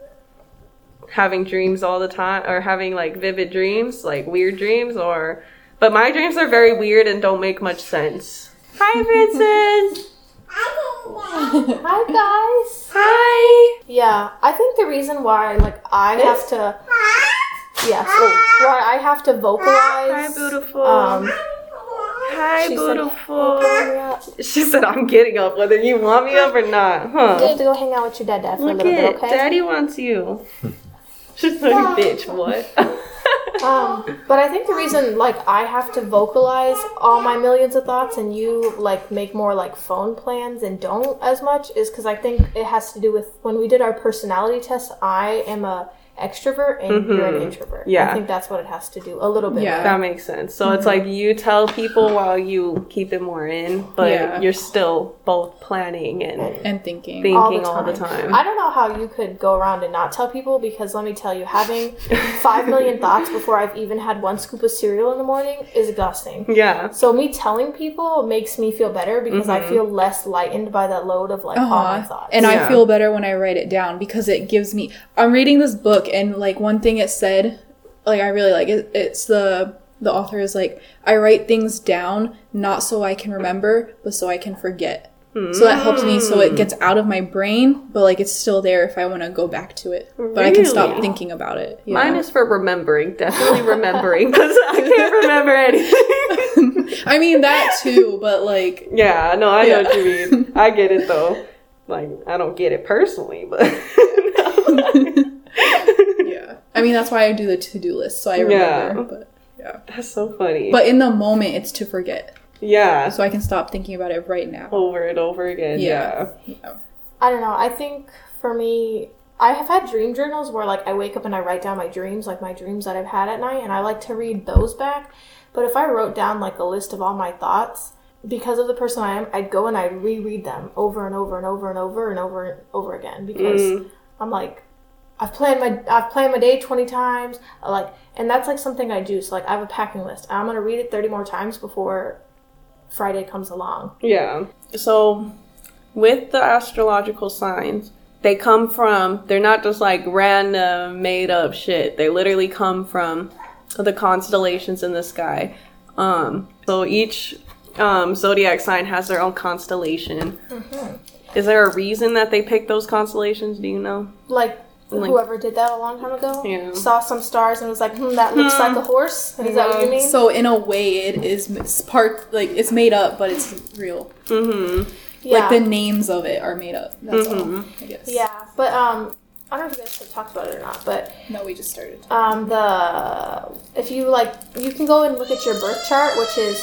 Speaker 4: having dreams all the time, or having like vivid dreams, like weird dreams, or. But my dreams are very weird and don't make much sense. Hi, *laughs* Vincent. *laughs*
Speaker 2: Hi guys.
Speaker 4: Hi.
Speaker 2: Yeah, I think the reason why like I have to yes, why I have to vocalize
Speaker 4: Hi, beautiful.
Speaker 2: um
Speaker 4: Hi,
Speaker 2: she said,
Speaker 4: beautiful.
Speaker 2: "Hurry *laughs* up.
Speaker 4: She said, "I'm getting up, whether you want me up or not." Huh?
Speaker 2: You have to go hang out with your dad dad for
Speaker 4: Look
Speaker 2: a little
Speaker 4: at
Speaker 2: bit, okay?
Speaker 4: Daddy wants you. *laughs* She's like, bitch, what?
Speaker 2: Um, but I think the reason like I have to vocalize all my millions of thoughts and you like make more like phone plans and don't as much is because I think it has to do with when we did our personality test. I am a extrovert and you're an introvert.
Speaker 4: Yeah.
Speaker 2: I think that's what it has to do a little bit.
Speaker 3: Yeah.
Speaker 2: with.
Speaker 4: That makes sense. So it's like you tell people while you keep it more in, but
Speaker 3: Yeah.
Speaker 4: you're still both planning and
Speaker 3: and thinking.
Speaker 4: thinking all the time.
Speaker 2: I don't know how you could go around and not tell people because let me tell you, having *laughs* five million thoughts before I've even had one scoop of cereal in the morning is exhausting.
Speaker 4: yeah.
Speaker 2: So me telling people makes me feel better because I feel less lightened by that load of like all my
Speaker 3: Uh-huh.
Speaker 2: thoughts.
Speaker 3: And
Speaker 4: Yeah.
Speaker 3: I feel better when I write it down because it gives me. I'm reading this book and like one thing it said, like I really like it. It's the the author is like I write things down not so I can remember, but so I can forget. So that helps me so it gets out of my brain, but like it's still there if I want to go back to it. But I can stop thinking about it.
Speaker 4: Mine is for remembering, definitely remembering, because I can't remember anything. *laughs*
Speaker 3: I mean that too, but like
Speaker 4: yeah, no, I know
Speaker 3: Yeah.
Speaker 4: what you mean. I get it though. Like, I don't get it personally, but. *laughs* *laughs*
Speaker 3: I mean that's why I do the to do list so I
Speaker 4: Yeah.
Speaker 3: remember. But yeah.
Speaker 4: that's so funny.
Speaker 3: But in the moment, it's to forget,
Speaker 4: yeah,
Speaker 3: so I can stop thinking about it right now.
Speaker 4: over and over again. Yeah.
Speaker 3: Yeah. Yeah.
Speaker 2: I don't know. I think for me, I have had dream journals where like I wake up and I write down my dreams, like my dreams that I've had at night, and I like to read those back. But if I wrote down like a list of all my thoughts, because of the person I am, I'd go and I'd reread them over and over and over and over and over and over again because mm. I'm like, I've planned my I've planned my day twenty times, I like, and that's like something I do. So like I have a packing list. I'm gonna read it thirty more times before Friday comes along.
Speaker 4: Yeah. So, with the astrological signs, they come from they're not just like random made up shit. They literally come from the constellations in the sky. Um, so each um, zodiac sign has their own constellation. Is there a reason that they picked those constellations? Do you know?
Speaker 2: Like,
Speaker 4: Like-
Speaker 2: whoever did that a long time ago
Speaker 4: Yeah.
Speaker 2: saw some stars and was like, hmm, that looks like a horse. Is that what you mean?
Speaker 3: So in a way, it is part like it's made up, but it's real.
Speaker 4: Mm-hmm.
Speaker 2: yeah.
Speaker 3: Like the names of it are made up. That's all. I guess.
Speaker 2: yeah, but um, I don't know if you guys have talked about it or not, but
Speaker 3: No, we just started.
Speaker 2: um, the if you like, you can go and look at your birth chart, which is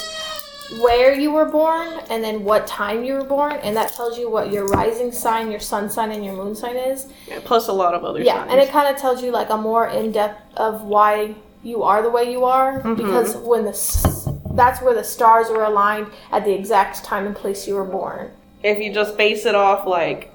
Speaker 2: where you were born and then what time you were born, and that tells you what your rising sign, your sun sign, and your moon sign is.
Speaker 4: Yeah, plus a lot of other
Speaker 2: Yeah,
Speaker 4: signs.
Speaker 2: and it kind of tells you like a more in depth of why you are the way you are
Speaker 4: Mm-hmm.
Speaker 2: because when the that's where the stars were aligned at the exact time and place you were born.
Speaker 4: if you just base it off like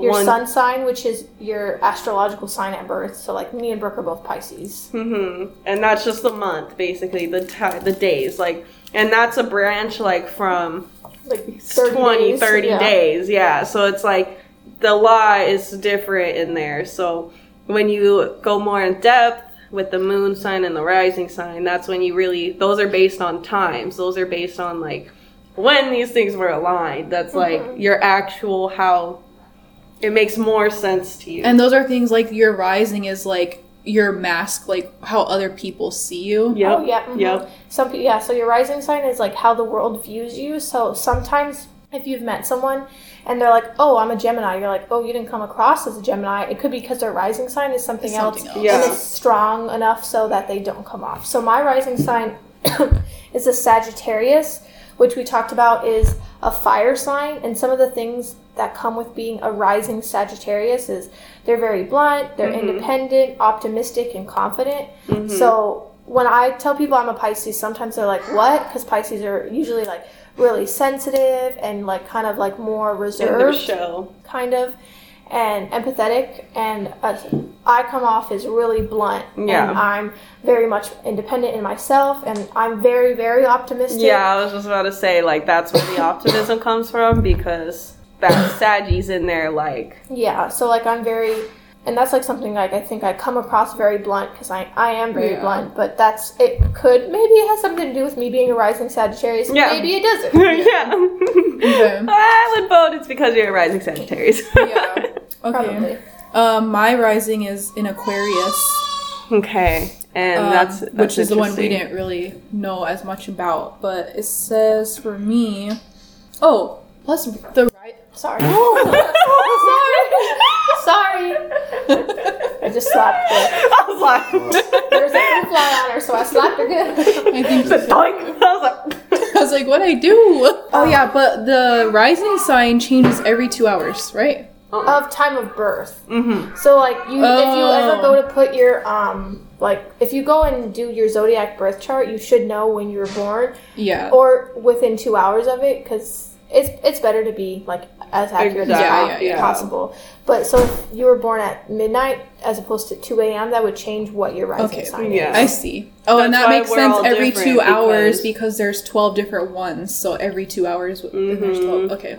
Speaker 2: Your
Speaker 4: one
Speaker 2: sun sign, which is your astrological sign at birth. So like me and Brooke are both Pisces.
Speaker 4: Mm-hmm. And that's just the month, basically, the ti the days. Like, and that's a branch, like, from
Speaker 2: Like 30
Speaker 4: 20,
Speaker 2: days,
Speaker 4: 30
Speaker 2: yeah.
Speaker 4: days. Yeah. So it's like the law is different in there. So when you go more in depth with the moon sign and the rising sign, that's when you really, those are based on times. Those are based on, like, when these things were aligned. That's like
Speaker 2: Mm-hmm.
Speaker 4: your actual how it makes more sense to you.
Speaker 3: And those are things like your rising is like your mask, like how other people see you.
Speaker 4: yep.
Speaker 2: Oh yeah. mhm.
Speaker 4: Yep.
Speaker 2: Some yeah. So your rising sign is like how the world views you. So sometimes if you've met someone and they're like, "Oh, I'm a Gemini," you're like, "Oh, you didn't come across as a Gemini." It could be because their rising sign is something,
Speaker 3: something
Speaker 2: else,
Speaker 3: else.
Speaker 4: Yeah.
Speaker 2: and it's strong enough so that they don't come off. So my rising sign *coughs* is a Sagittarius, which we talked about is a fire sign, and some of the things that come with being a rising Sagittarius is they're very blunt, they're independent, optimistic, and confident. So when I tell people I'm a Pisces, sometimes they're like, "What?" Because Pisces are usually like really sensitive and like kind of like more reserved
Speaker 4: show.
Speaker 2: kind of and empathetic and uh, i come off as really blunt
Speaker 4: Yeah.
Speaker 2: and i'm very much independent in myself and i'm very very optimistic
Speaker 4: Yeah, I was just about to say, like, that's where the *coughs* optimism comes from because that Saggy's in there, like,
Speaker 2: yeah so like i'm very and that's like something like i think i come across very blunt because I, I am very
Speaker 3: Yeah.
Speaker 2: blunt but that's it could maybe it has something to do with me being a rising sagittarius
Speaker 4: Yeah.
Speaker 2: maybe it doesn't *laughs*
Speaker 4: yeah. *laughs*
Speaker 3: Okay. *laughs*
Speaker 4: I would vote it's because you're a rising Sagittarius.
Speaker 3: Yeah. Okay.
Speaker 2: probably
Speaker 3: Um, my rising is in Aquarius,
Speaker 4: okay, and
Speaker 3: um,
Speaker 4: that's, that's
Speaker 3: which is the one we didn't really know as much about. But it says for me, oh, plus the right.
Speaker 2: sorry sorry sorry i just slapped her
Speaker 4: I was like,
Speaker 2: there was a fruit fly on her so i slapped her good
Speaker 3: I think
Speaker 4: doink. I was like,
Speaker 3: I was like, what do I do? Oh yeah, but the rising sign changes every two hours, right?
Speaker 2: of time of birth.
Speaker 4: mm-hmm.
Speaker 2: So like you, if you ever
Speaker 3: Oh.
Speaker 2: go to put your um like if you go and do your zodiac birth chart, you should know when you were born
Speaker 3: Yeah.
Speaker 2: or within two hours of it because it's it's better to be like as accurate
Speaker 4: Exact,
Speaker 2: as
Speaker 3: yeah, yeah.
Speaker 2: possible. But so if you were born at midnight as opposed to two a.m., that would change what your rising
Speaker 3: Okay.
Speaker 2: sign
Speaker 4: Yeah.
Speaker 2: is.
Speaker 3: I see. Oh, and that makes sense every
Speaker 4: different
Speaker 3: two hours
Speaker 4: because-
Speaker 3: because there's 12 different ones. So every two hours, w then there's 12. Okay.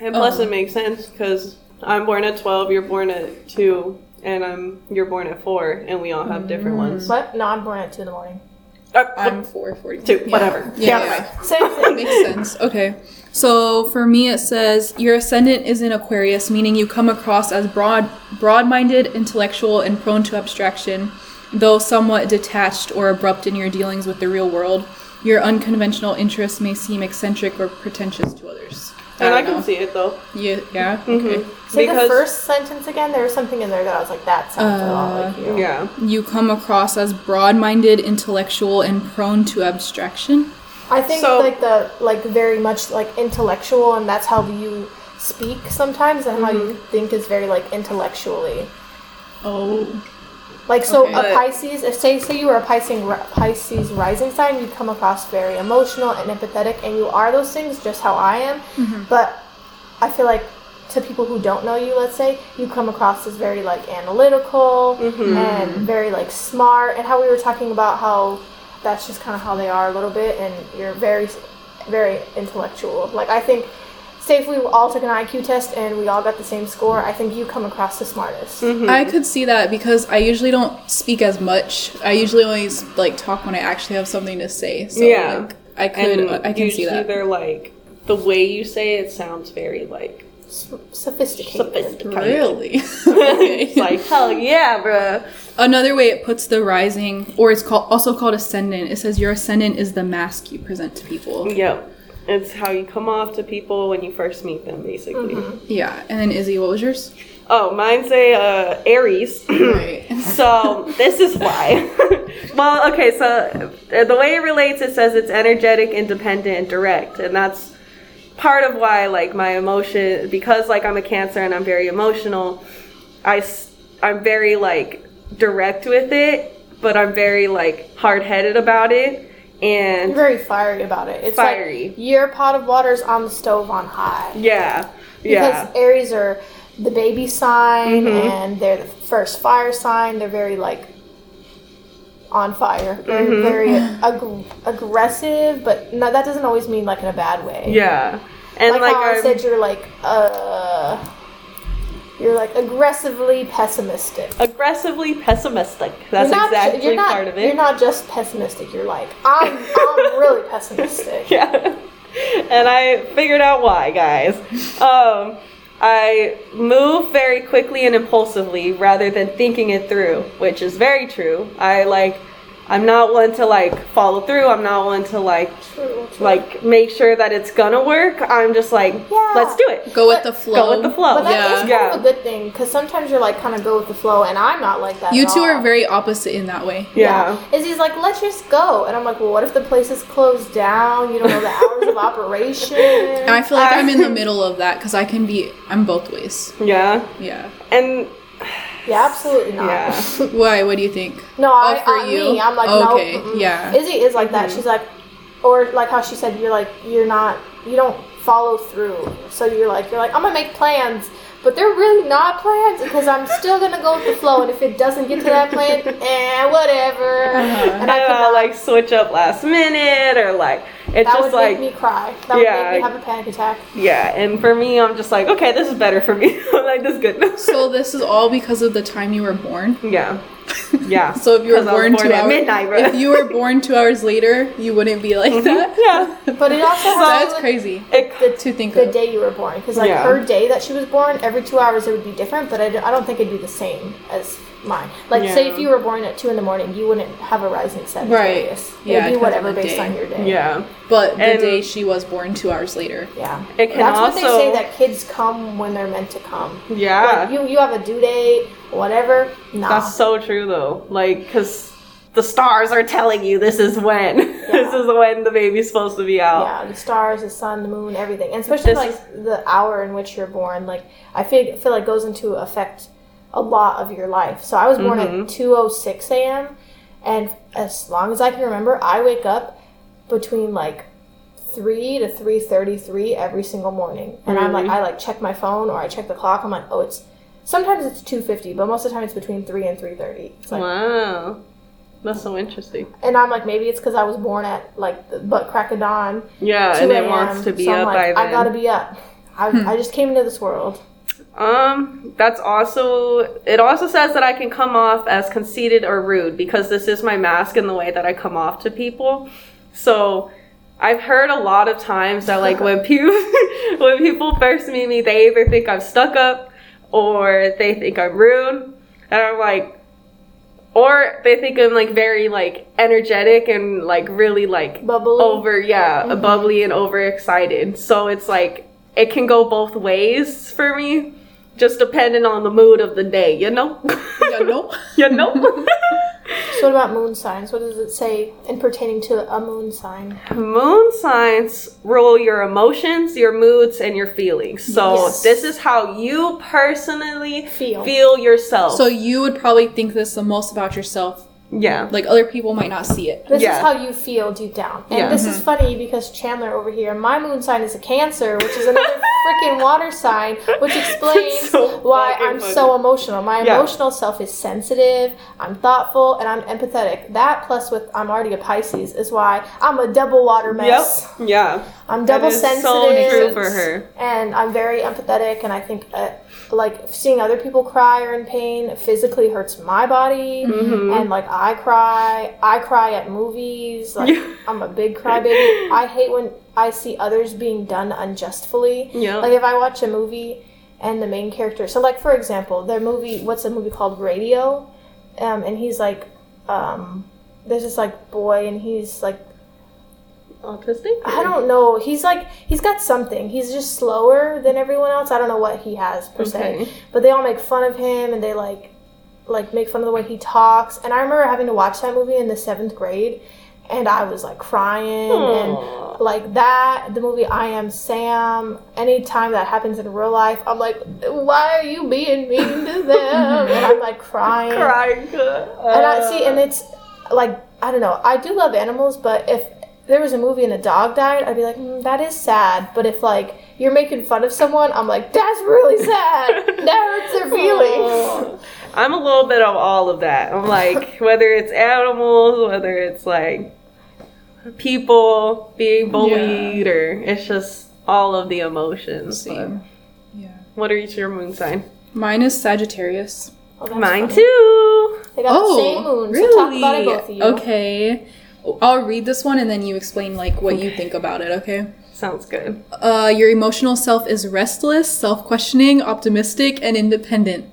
Speaker 4: And plus,
Speaker 3: Um,
Speaker 4: it makes sense because I'm born at 12, you're born at 2, and I'm you're born at 4, and we all have different ones.
Speaker 2: But no, I'm born at two in the morning.
Speaker 4: Uh,
Speaker 3: I'm 442.
Speaker 4: whatever.
Speaker 3: Yeah,
Speaker 4: Yeah,
Speaker 3: yeah.
Speaker 2: Same thing.
Speaker 3: Makes sense. Okay. So for me, it says your ascendant is in Aquarius, meaning you come across as broad, broad-minded, intellectual, and prone to abstraction, though somewhat detached or abrupt in your dealings with the real world. Your unconventional interests may seem eccentric or pretentious to others.
Speaker 4: And I
Speaker 3: don't
Speaker 4: can
Speaker 3: know.
Speaker 4: see it though.
Speaker 3: Yeah. Yeah. Mm-hmm. Okay.
Speaker 2: Say the first sentence again. There was something in there that I was like, that sounds a lot like uh, you.
Speaker 4: Yeah.
Speaker 3: You come across as broad-minded, intellectual, and prone to abstraction.
Speaker 2: I think
Speaker 4: So-
Speaker 2: like the like very much like intellectual, and that's how you speak sometimes, and how you mm-hmm. think is very like intellectually.
Speaker 3: Oh.
Speaker 2: Like so,
Speaker 3: Okay.
Speaker 2: a Pisces. If say say you were a Pisces Pisces rising sign, you come across very emotional and empathetic, and you are those things just how I am. Mm-hmm. But I feel like to people who don't know you, let's say, you come across as very like analytical mm-hmm. and very like smart, and how we were talking about how that's just kind of how they are a little bit, and you're very very intellectual. Like I think say if we all took an IQ test and we all got the same score, I think you come across the smartest.
Speaker 4: Mm-hmm.
Speaker 3: I could see that because I usually don't speak as much. I usually always like talk when I actually have something to say. So
Speaker 4: Yeah.
Speaker 3: like, I could
Speaker 4: and
Speaker 3: I can see that.
Speaker 4: they're like the way you say it sounds very like
Speaker 2: S- sophisticated.
Speaker 4: sophisticated.
Speaker 3: Really? *laughs* *laughs*
Speaker 4: It's like hell yeah, bruh.
Speaker 3: Another way it puts the rising, or it's called also called ascendant. It says your ascendant is the mask you present to people.
Speaker 4: Yep. It's how you come off to people when you first meet them, basically.
Speaker 3: Yeah. And then Izzy, what was yours?
Speaker 4: Oh, mine's a uh, Aries. *clears throat*
Speaker 3: Right. *laughs*
Speaker 4: so this is why. *laughs* well, okay, so uh, the way it relates, it says it's energetic, independent, and direct, and that's part of why, like, my emotion, because like I'm a Cancer and I'm very emotional. I I'm very like direct with it, but I'm very like hard headed about it,
Speaker 2: You're
Speaker 4: and
Speaker 2: very fiery about it. It's
Speaker 4: Fiery.
Speaker 2: like your pot of water's on the stove on high.
Speaker 4: yeah,
Speaker 2: Because
Speaker 4: yeah,
Speaker 2: Aries are the baby sign
Speaker 4: Mm-hmm.
Speaker 2: and they're the first fire sign. They're very like on fire. They're
Speaker 4: Mm-hmm.
Speaker 2: very ag- aggressive, but no, that doesn't always mean like in a bad way.
Speaker 4: yeah, and
Speaker 2: like,
Speaker 4: like,
Speaker 2: how I said, you're like uh, you're like aggressively pessimistic.
Speaker 4: aggressively pessimistic. That's
Speaker 2: you're not,
Speaker 4: exactly
Speaker 2: you're not,
Speaker 4: part of it.
Speaker 2: You're not just pessimistic. You're like I'm. I'm really pessimistic. *laughs*
Speaker 4: yeah. And I figured out why, guys. Um, I move very quickly and impulsively rather than thinking it through, which is very true. I like I'm not one to like follow through. I'm not one to like
Speaker 2: True, true.
Speaker 4: like make sure that it's gonna work. I'm just like,
Speaker 2: Yeah.
Speaker 4: let's do it.
Speaker 3: Go with the flow.
Speaker 4: Go with the flow.
Speaker 2: But that is
Speaker 3: Yeah.
Speaker 2: kind
Speaker 4: Yeah.
Speaker 2: of a good thing because sometimes you're like kind of go with the flow, and I'm not like that.
Speaker 3: You
Speaker 2: at
Speaker 3: two are very opposite in that way.
Speaker 4: Yeah.
Speaker 2: Izzy's like, let's just go, and I'm like, well, what if the place is closed down? You don't know the hours of *laughs* operation.
Speaker 3: And I feel like
Speaker 4: I-
Speaker 3: I'm in the *laughs* middle of that because I can be. I'm both ways.
Speaker 4: Yeah.
Speaker 3: Yeah.
Speaker 4: And
Speaker 2: yeah, absolutely not.
Speaker 4: yeah. *laughs*
Speaker 3: Why? What do you think?
Speaker 2: No, I,
Speaker 3: Oh, for
Speaker 2: I,
Speaker 3: you?
Speaker 2: me, I'm like,
Speaker 3: Okay,
Speaker 2: no. mm-mm.
Speaker 3: yeah.
Speaker 2: Izzy is like
Speaker 4: Mm-hmm.
Speaker 2: that. She's like, or like how she said, you're like, you're not, you don't follow through. So you're like, you're like, I'm gonna make plans, but they're really not plans because I'm still gonna go with the flow. And if it doesn't get to that plan, eh, whatever. And I
Speaker 4: I
Speaker 2: could
Speaker 4: don't know, like switch up last minute or like it's
Speaker 2: that
Speaker 4: just
Speaker 2: would
Speaker 4: like
Speaker 2: make me cry. That would
Speaker 4: Yeah.
Speaker 2: make me have a panic attack.
Speaker 4: Yeah, and for me, I'm just like, okay, this is better for me. *laughs* Like, this is good.
Speaker 3: So this is all because of the time you were born.
Speaker 4: yeah, *laughs* yeah.
Speaker 3: So if you were
Speaker 4: 'Cause I was
Speaker 3: born, two
Speaker 4: at
Speaker 3: hours,
Speaker 4: midnight, bro.
Speaker 3: if you were born two hours later, you wouldn't be like mm-hmm. that. *laughs*
Speaker 4: yeah,
Speaker 2: But it also has
Speaker 3: That's crazy
Speaker 4: it,
Speaker 2: with
Speaker 3: to think
Speaker 2: the
Speaker 3: of.
Speaker 2: day you were born because like
Speaker 4: Yeah.
Speaker 2: her day that she was born every two hours it would be different but i, I don't think it'd be the same as mine like say if you were born at two in the morning you wouldn't have a rising
Speaker 3: Right.
Speaker 2: Sagittarius.
Speaker 3: Yeah,
Speaker 2: it'd be whatever based
Speaker 3: day.
Speaker 2: on your day
Speaker 4: yeah.
Speaker 3: But the
Speaker 4: And-
Speaker 3: day she was born, two hours later.
Speaker 2: yeah
Speaker 4: It can
Speaker 2: that's what they
Speaker 4: also-
Speaker 2: say that kids come when they're meant to come
Speaker 4: Yeah.
Speaker 2: like you you have a due date whatever nah
Speaker 4: That's so true though. Like, because the stars are telling you this is when. *laughs* this is when the baby's supposed to be out.
Speaker 2: yeah the stars the sun the moon everything and especially
Speaker 4: This
Speaker 2: like the hour in which you're born like i feel, feel like goes into effect a lot of your life so i was born
Speaker 4: Mm-hmm.
Speaker 2: at 206 a.m and as long as i can remember i wake up between like 3 to 3.33 every single morning and i'm like i like check my phone or i check the clock i'm like oh it's sometimes it's 2.50 but most of the time it's between 3 and 3.30 it's like
Speaker 4: Wow. That's so interesting.
Speaker 2: and i'm like maybe it's because i was born at like the butt crack of dawn
Speaker 4: Yeah,
Speaker 2: 2
Speaker 4: and it
Speaker 2: a.m.,
Speaker 4: wants to be
Speaker 2: so I'm
Speaker 4: up
Speaker 2: like,
Speaker 4: by then.
Speaker 2: I gotta be up. I, I just came into this world.
Speaker 4: Um, that's also it also says that I can come off as conceited or rude because this is my mask and the way that I come off to people. So I've heard a lot of times that like when *laughs* people *laughs* when people first meet me, they either think I'm stuck up or they think I'm rude. And I'm like or they think I'm like very like energetic and like really like
Speaker 2: Bubbly.
Speaker 4: over yeah, bubbly and overexcited. So it's like it can go both ways for me, just depending on the mood of the day, you know?
Speaker 3: Yeah, no. *laughs*
Speaker 4: you know?
Speaker 2: So what about moon signs? What does it say in pertaining to a moon sign?
Speaker 4: Moon signs rule your emotions, your moods, and your feelings. So
Speaker 2: Yes.
Speaker 4: this is how you personally
Speaker 2: Feel.
Speaker 4: feel yourself.
Speaker 3: So you would probably think this the most about yourself.
Speaker 4: Yeah.
Speaker 3: Like other people might not see it.
Speaker 2: This
Speaker 4: Yeah.
Speaker 2: is how you feel deep down. And
Speaker 4: Yeah.
Speaker 2: this is funny because Chandler over here, my moon sign is a Cancer, which is another *laughs* freaking water sign, which explains
Speaker 4: so
Speaker 2: why I'm
Speaker 4: funny.
Speaker 2: so emotional. My
Speaker 4: Yeah.
Speaker 2: emotional self is sensitive, I'm thoughtful, and I'm empathetic. That plus with I'm already a Pisces is why I'm a double water mess.
Speaker 4: Yep. Yeah.
Speaker 2: I'm double
Speaker 4: That is
Speaker 2: sensitive.
Speaker 4: so true for her.
Speaker 2: And I'm very empathetic, and I think uh, like seeing other people cry or in pain physically hurts my body.
Speaker 4: Mm-hmm.
Speaker 2: And like I cry, I cry at movies. Like. *laughs* I'm a big crybaby. I hate when I see others being done unjustly.
Speaker 4: Yeah.
Speaker 2: Like if I watch a movie and the main character. So like for example, their movie. What's a movie called Radio? Um, and he's like, um, there's this like boy, and he's like
Speaker 4: Autistic?
Speaker 2: I don't know. He's like he's got something. He's just slower than everyone else. I don't know what he has per se. But they all make fun of him and they like like make fun of the way he talks. And I remember having to watch that movie in the seventh grade and I was like crying
Speaker 4: Aw.
Speaker 2: and like that, the movie I Am Sam, anytime that happens in real life, I'm like, why are you being mean to them? and I'm like *laughs* crying.
Speaker 4: Crying.
Speaker 2: And I see, and it's like I don't know. I do love animals, but if there was a movie and a dog died, I'd be like, mm, that is sad. But if like you're making fun of someone, I'm like, that's really sad. *laughs* that hurts their feelings.
Speaker 4: I'm a little bit of all of that. I'm like, *laughs* whether it's animals, whether it's like people being bullied, or it's just all of the emotions.
Speaker 3: Same. Yeah.
Speaker 4: What are each your moon sign?
Speaker 3: Mine is Sagittarius.
Speaker 2: Oh,
Speaker 4: Mine
Speaker 2: funny.
Speaker 4: too.
Speaker 2: They got the same moon. So talk about it, both of you.
Speaker 3: Okay. I'll read this one and then you explain like what you think about it, okay?
Speaker 4: Sounds good.
Speaker 3: Uh, your emotional self is restless, self-questioning, optimistic, and independent.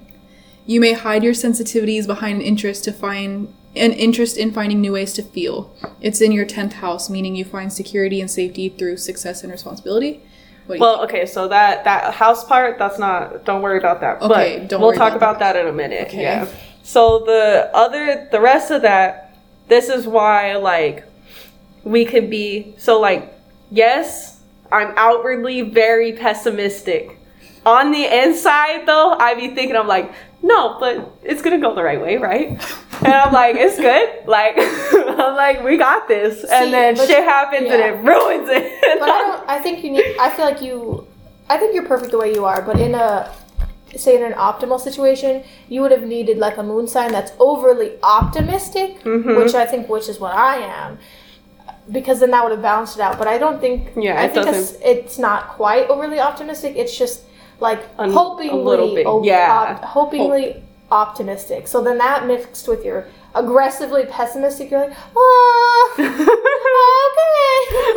Speaker 3: You may hide your sensitivities behind an interest to find an interest in finding new ways to feel. It's in your tenth house, meaning you find security and safety through success and responsibility.
Speaker 4: Well, okay, so that that house part, that's not. Don't worry about that.
Speaker 3: Okay,
Speaker 4: but
Speaker 3: don't
Speaker 4: we'll talk
Speaker 3: about
Speaker 4: about that in a minute.
Speaker 3: Okay.
Speaker 4: Yeah. So the other, the rest of that, this is why like we could be so like yes, I'm outwardly very pessimistic. On the inside though, I be thinking I'm like, no, but it's gonna go the right way, right? And I'm like, it's good. Like *laughs* I'm like, we got this.
Speaker 2: See,
Speaker 4: and then shit happens and it ruins it.
Speaker 2: But I don't. I think you need. I feel like you. I think you're perfect the way you are. But in a say in an optimal situation, you would have needed like a moon sign that's overly optimistic,
Speaker 4: Mm-hmm.
Speaker 2: which I think which is what I am. Because then that would have balanced it out. But I don't think.
Speaker 4: Yeah,
Speaker 2: I think it's, it's not quite overly optimistic. It's just like
Speaker 4: A- a
Speaker 2: hopingly,
Speaker 4: little bit,
Speaker 2: o-
Speaker 4: yeah.
Speaker 2: op- hopingly optimistic. So then that mixed with your aggressively pessimistic, you're like, ah, *laughs* okay.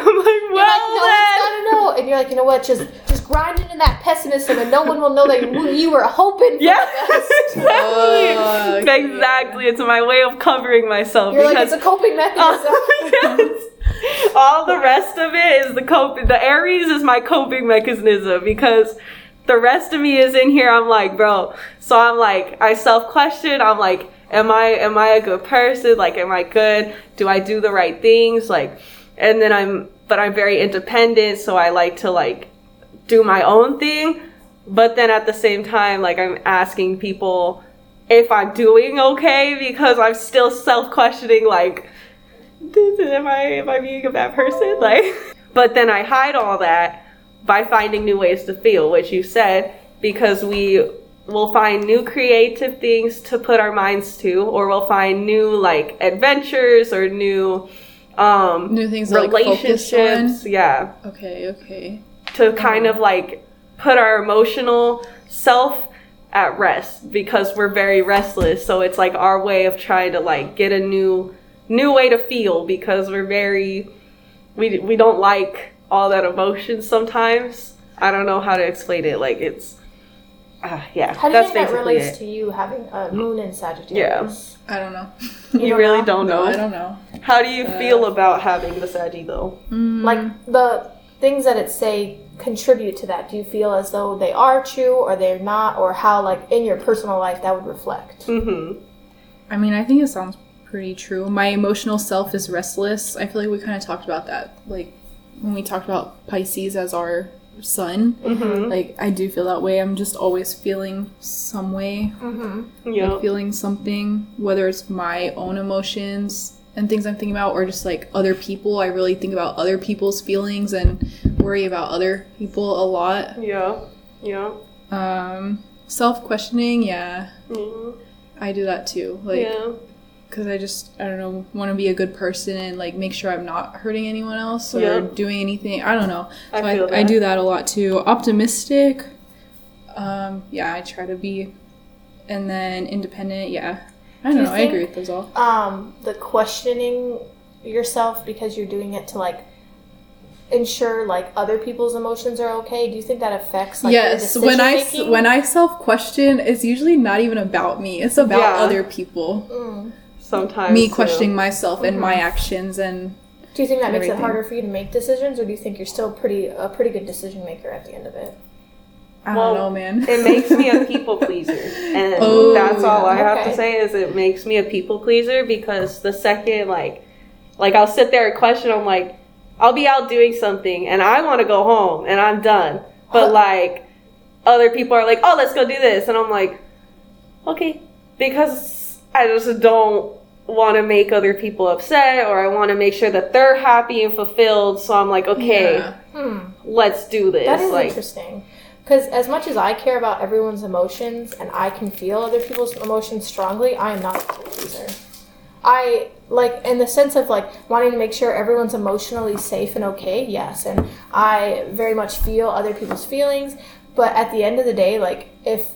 Speaker 4: I'm like,
Speaker 2: You're
Speaker 4: well
Speaker 2: like, no one's gotta know. And you're like, you know what? Just grind into that pessimism and no one will know that you, you were hoping for
Speaker 4: Yeah,
Speaker 2: the best.
Speaker 4: exactly.
Speaker 3: Oh.
Speaker 4: Exactly. It's my way of covering myself
Speaker 2: You're like,
Speaker 4: because
Speaker 2: it's a coping mechanism. *laughs*
Speaker 4: Oh, yes. all the rest of it is the coping. The Aries is my coping mechanism because the rest of me is in here. I'm like, bro. So I'm like, I self question. I'm like, am I am I a good person? Like, am I good? Do I do the right things? Like, and then I'm, but I'm very independent. So I like to like do my own thing. But then at the same time, like I'm asking people if I'm doing okay because I'm still self questioning. Like, am I am I being a bad person? *laughs* Like, but then I hide all that by finding new ways to feel, which you said, because we will find new creative things to put our minds to, or we'll find new like adventures or new um
Speaker 3: New things to, like, focus
Speaker 4: relationships. Yeah,
Speaker 3: Okay, okay.
Speaker 4: To kind of like put our emotional self at rest because we're very restless. So it's like our way of trying to like get a new new way to feel because we're very we we don't like all that emotion sometimes. I don't know how to explain it. Like it's uh, yeah,
Speaker 2: How do you
Speaker 4: that's
Speaker 2: think that
Speaker 4: basically
Speaker 2: relates
Speaker 4: it.
Speaker 2: to you having a moon in Sagittarius? Yeah.
Speaker 3: I don't know. *laughs*
Speaker 4: You,
Speaker 2: don't
Speaker 4: really
Speaker 2: know?
Speaker 4: don't know.
Speaker 3: No, I don't know.
Speaker 4: How do you feel about having the Saggy though?
Speaker 2: Like the things that it say contribute to that. Do you feel as though they are true or they're not, or how like in your personal life that would reflect?
Speaker 4: Mm-hmm.
Speaker 3: I mean, I think it sounds pretty true. My emotional self is restless. I feel like we kind of talked about that, like when we talked about Pisces as our sun.
Speaker 4: Mm-hmm.
Speaker 3: Like, I do feel that way. I'm just always feeling some way,
Speaker 2: Mm-hmm.
Speaker 4: Yeah.
Speaker 3: like feeling something, whether it's my own emotions and things I'm thinking about, or just like other people. I really think about other people's feelings and worry about other people a lot.
Speaker 4: Yeah. Yeah.
Speaker 3: Um, self questioning, yeah,
Speaker 4: Mhm.
Speaker 3: I do that too. Like,
Speaker 4: yeah.
Speaker 3: because I just I don't know want to be a good person and like make sure I'm not hurting anyone else or
Speaker 4: Yeah.
Speaker 3: doing anything. I don't know.
Speaker 4: I
Speaker 3: So I, I,
Speaker 4: that.
Speaker 3: do that a lot too. Optimistic. Um, yeah, I try to be, and then independent. Yeah, I don't know. I agree with those all.
Speaker 2: um, the questioning yourself because you're doing it to like ensure like other people's emotions are okay. Do you think that affects like your
Speaker 3: yes, when I s-
Speaker 2: decision-making?
Speaker 3: when I self question, it's usually not even about me. It's about
Speaker 4: Yeah.
Speaker 3: other people.
Speaker 2: Mm.
Speaker 4: Sometimes
Speaker 3: Me
Speaker 4: too.
Speaker 3: questioning myself and my
Speaker 2: Mhm.
Speaker 3: actions and
Speaker 2: Do you think that makes it harder for you to make decisions, or do you think you're still pretty a pretty good decision maker at the end of it?
Speaker 3: I
Speaker 4: Well,
Speaker 3: don't know, man.
Speaker 4: it makes me a *laughs* people pleaser and
Speaker 3: Oh,
Speaker 4: that's all i have
Speaker 2: Okay.
Speaker 4: to say is it makes me a people pleaser because the second like like i'll sit there and question i'm like i'll be out doing something and i want to go home and i'm done but like other people are like oh let's go do this and i'm like okay because i just don't want to make other people upset or i want to make sure that they're happy and fulfilled so i'm like okay
Speaker 3: Yeah.
Speaker 2: Hmm.
Speaker 4: let's do this
Speaker 2: That is
Speaker 4: like
Speaker 2: interesting. Because as much as I care about everyone's emotions and I can feel other people's emotions strongly, I am not a people pleaser. I like in the sense of like wanting to make sure everyone's emotionally safe and okay. Yes, and I very much feel other people's feelings. But at the end of the day, like if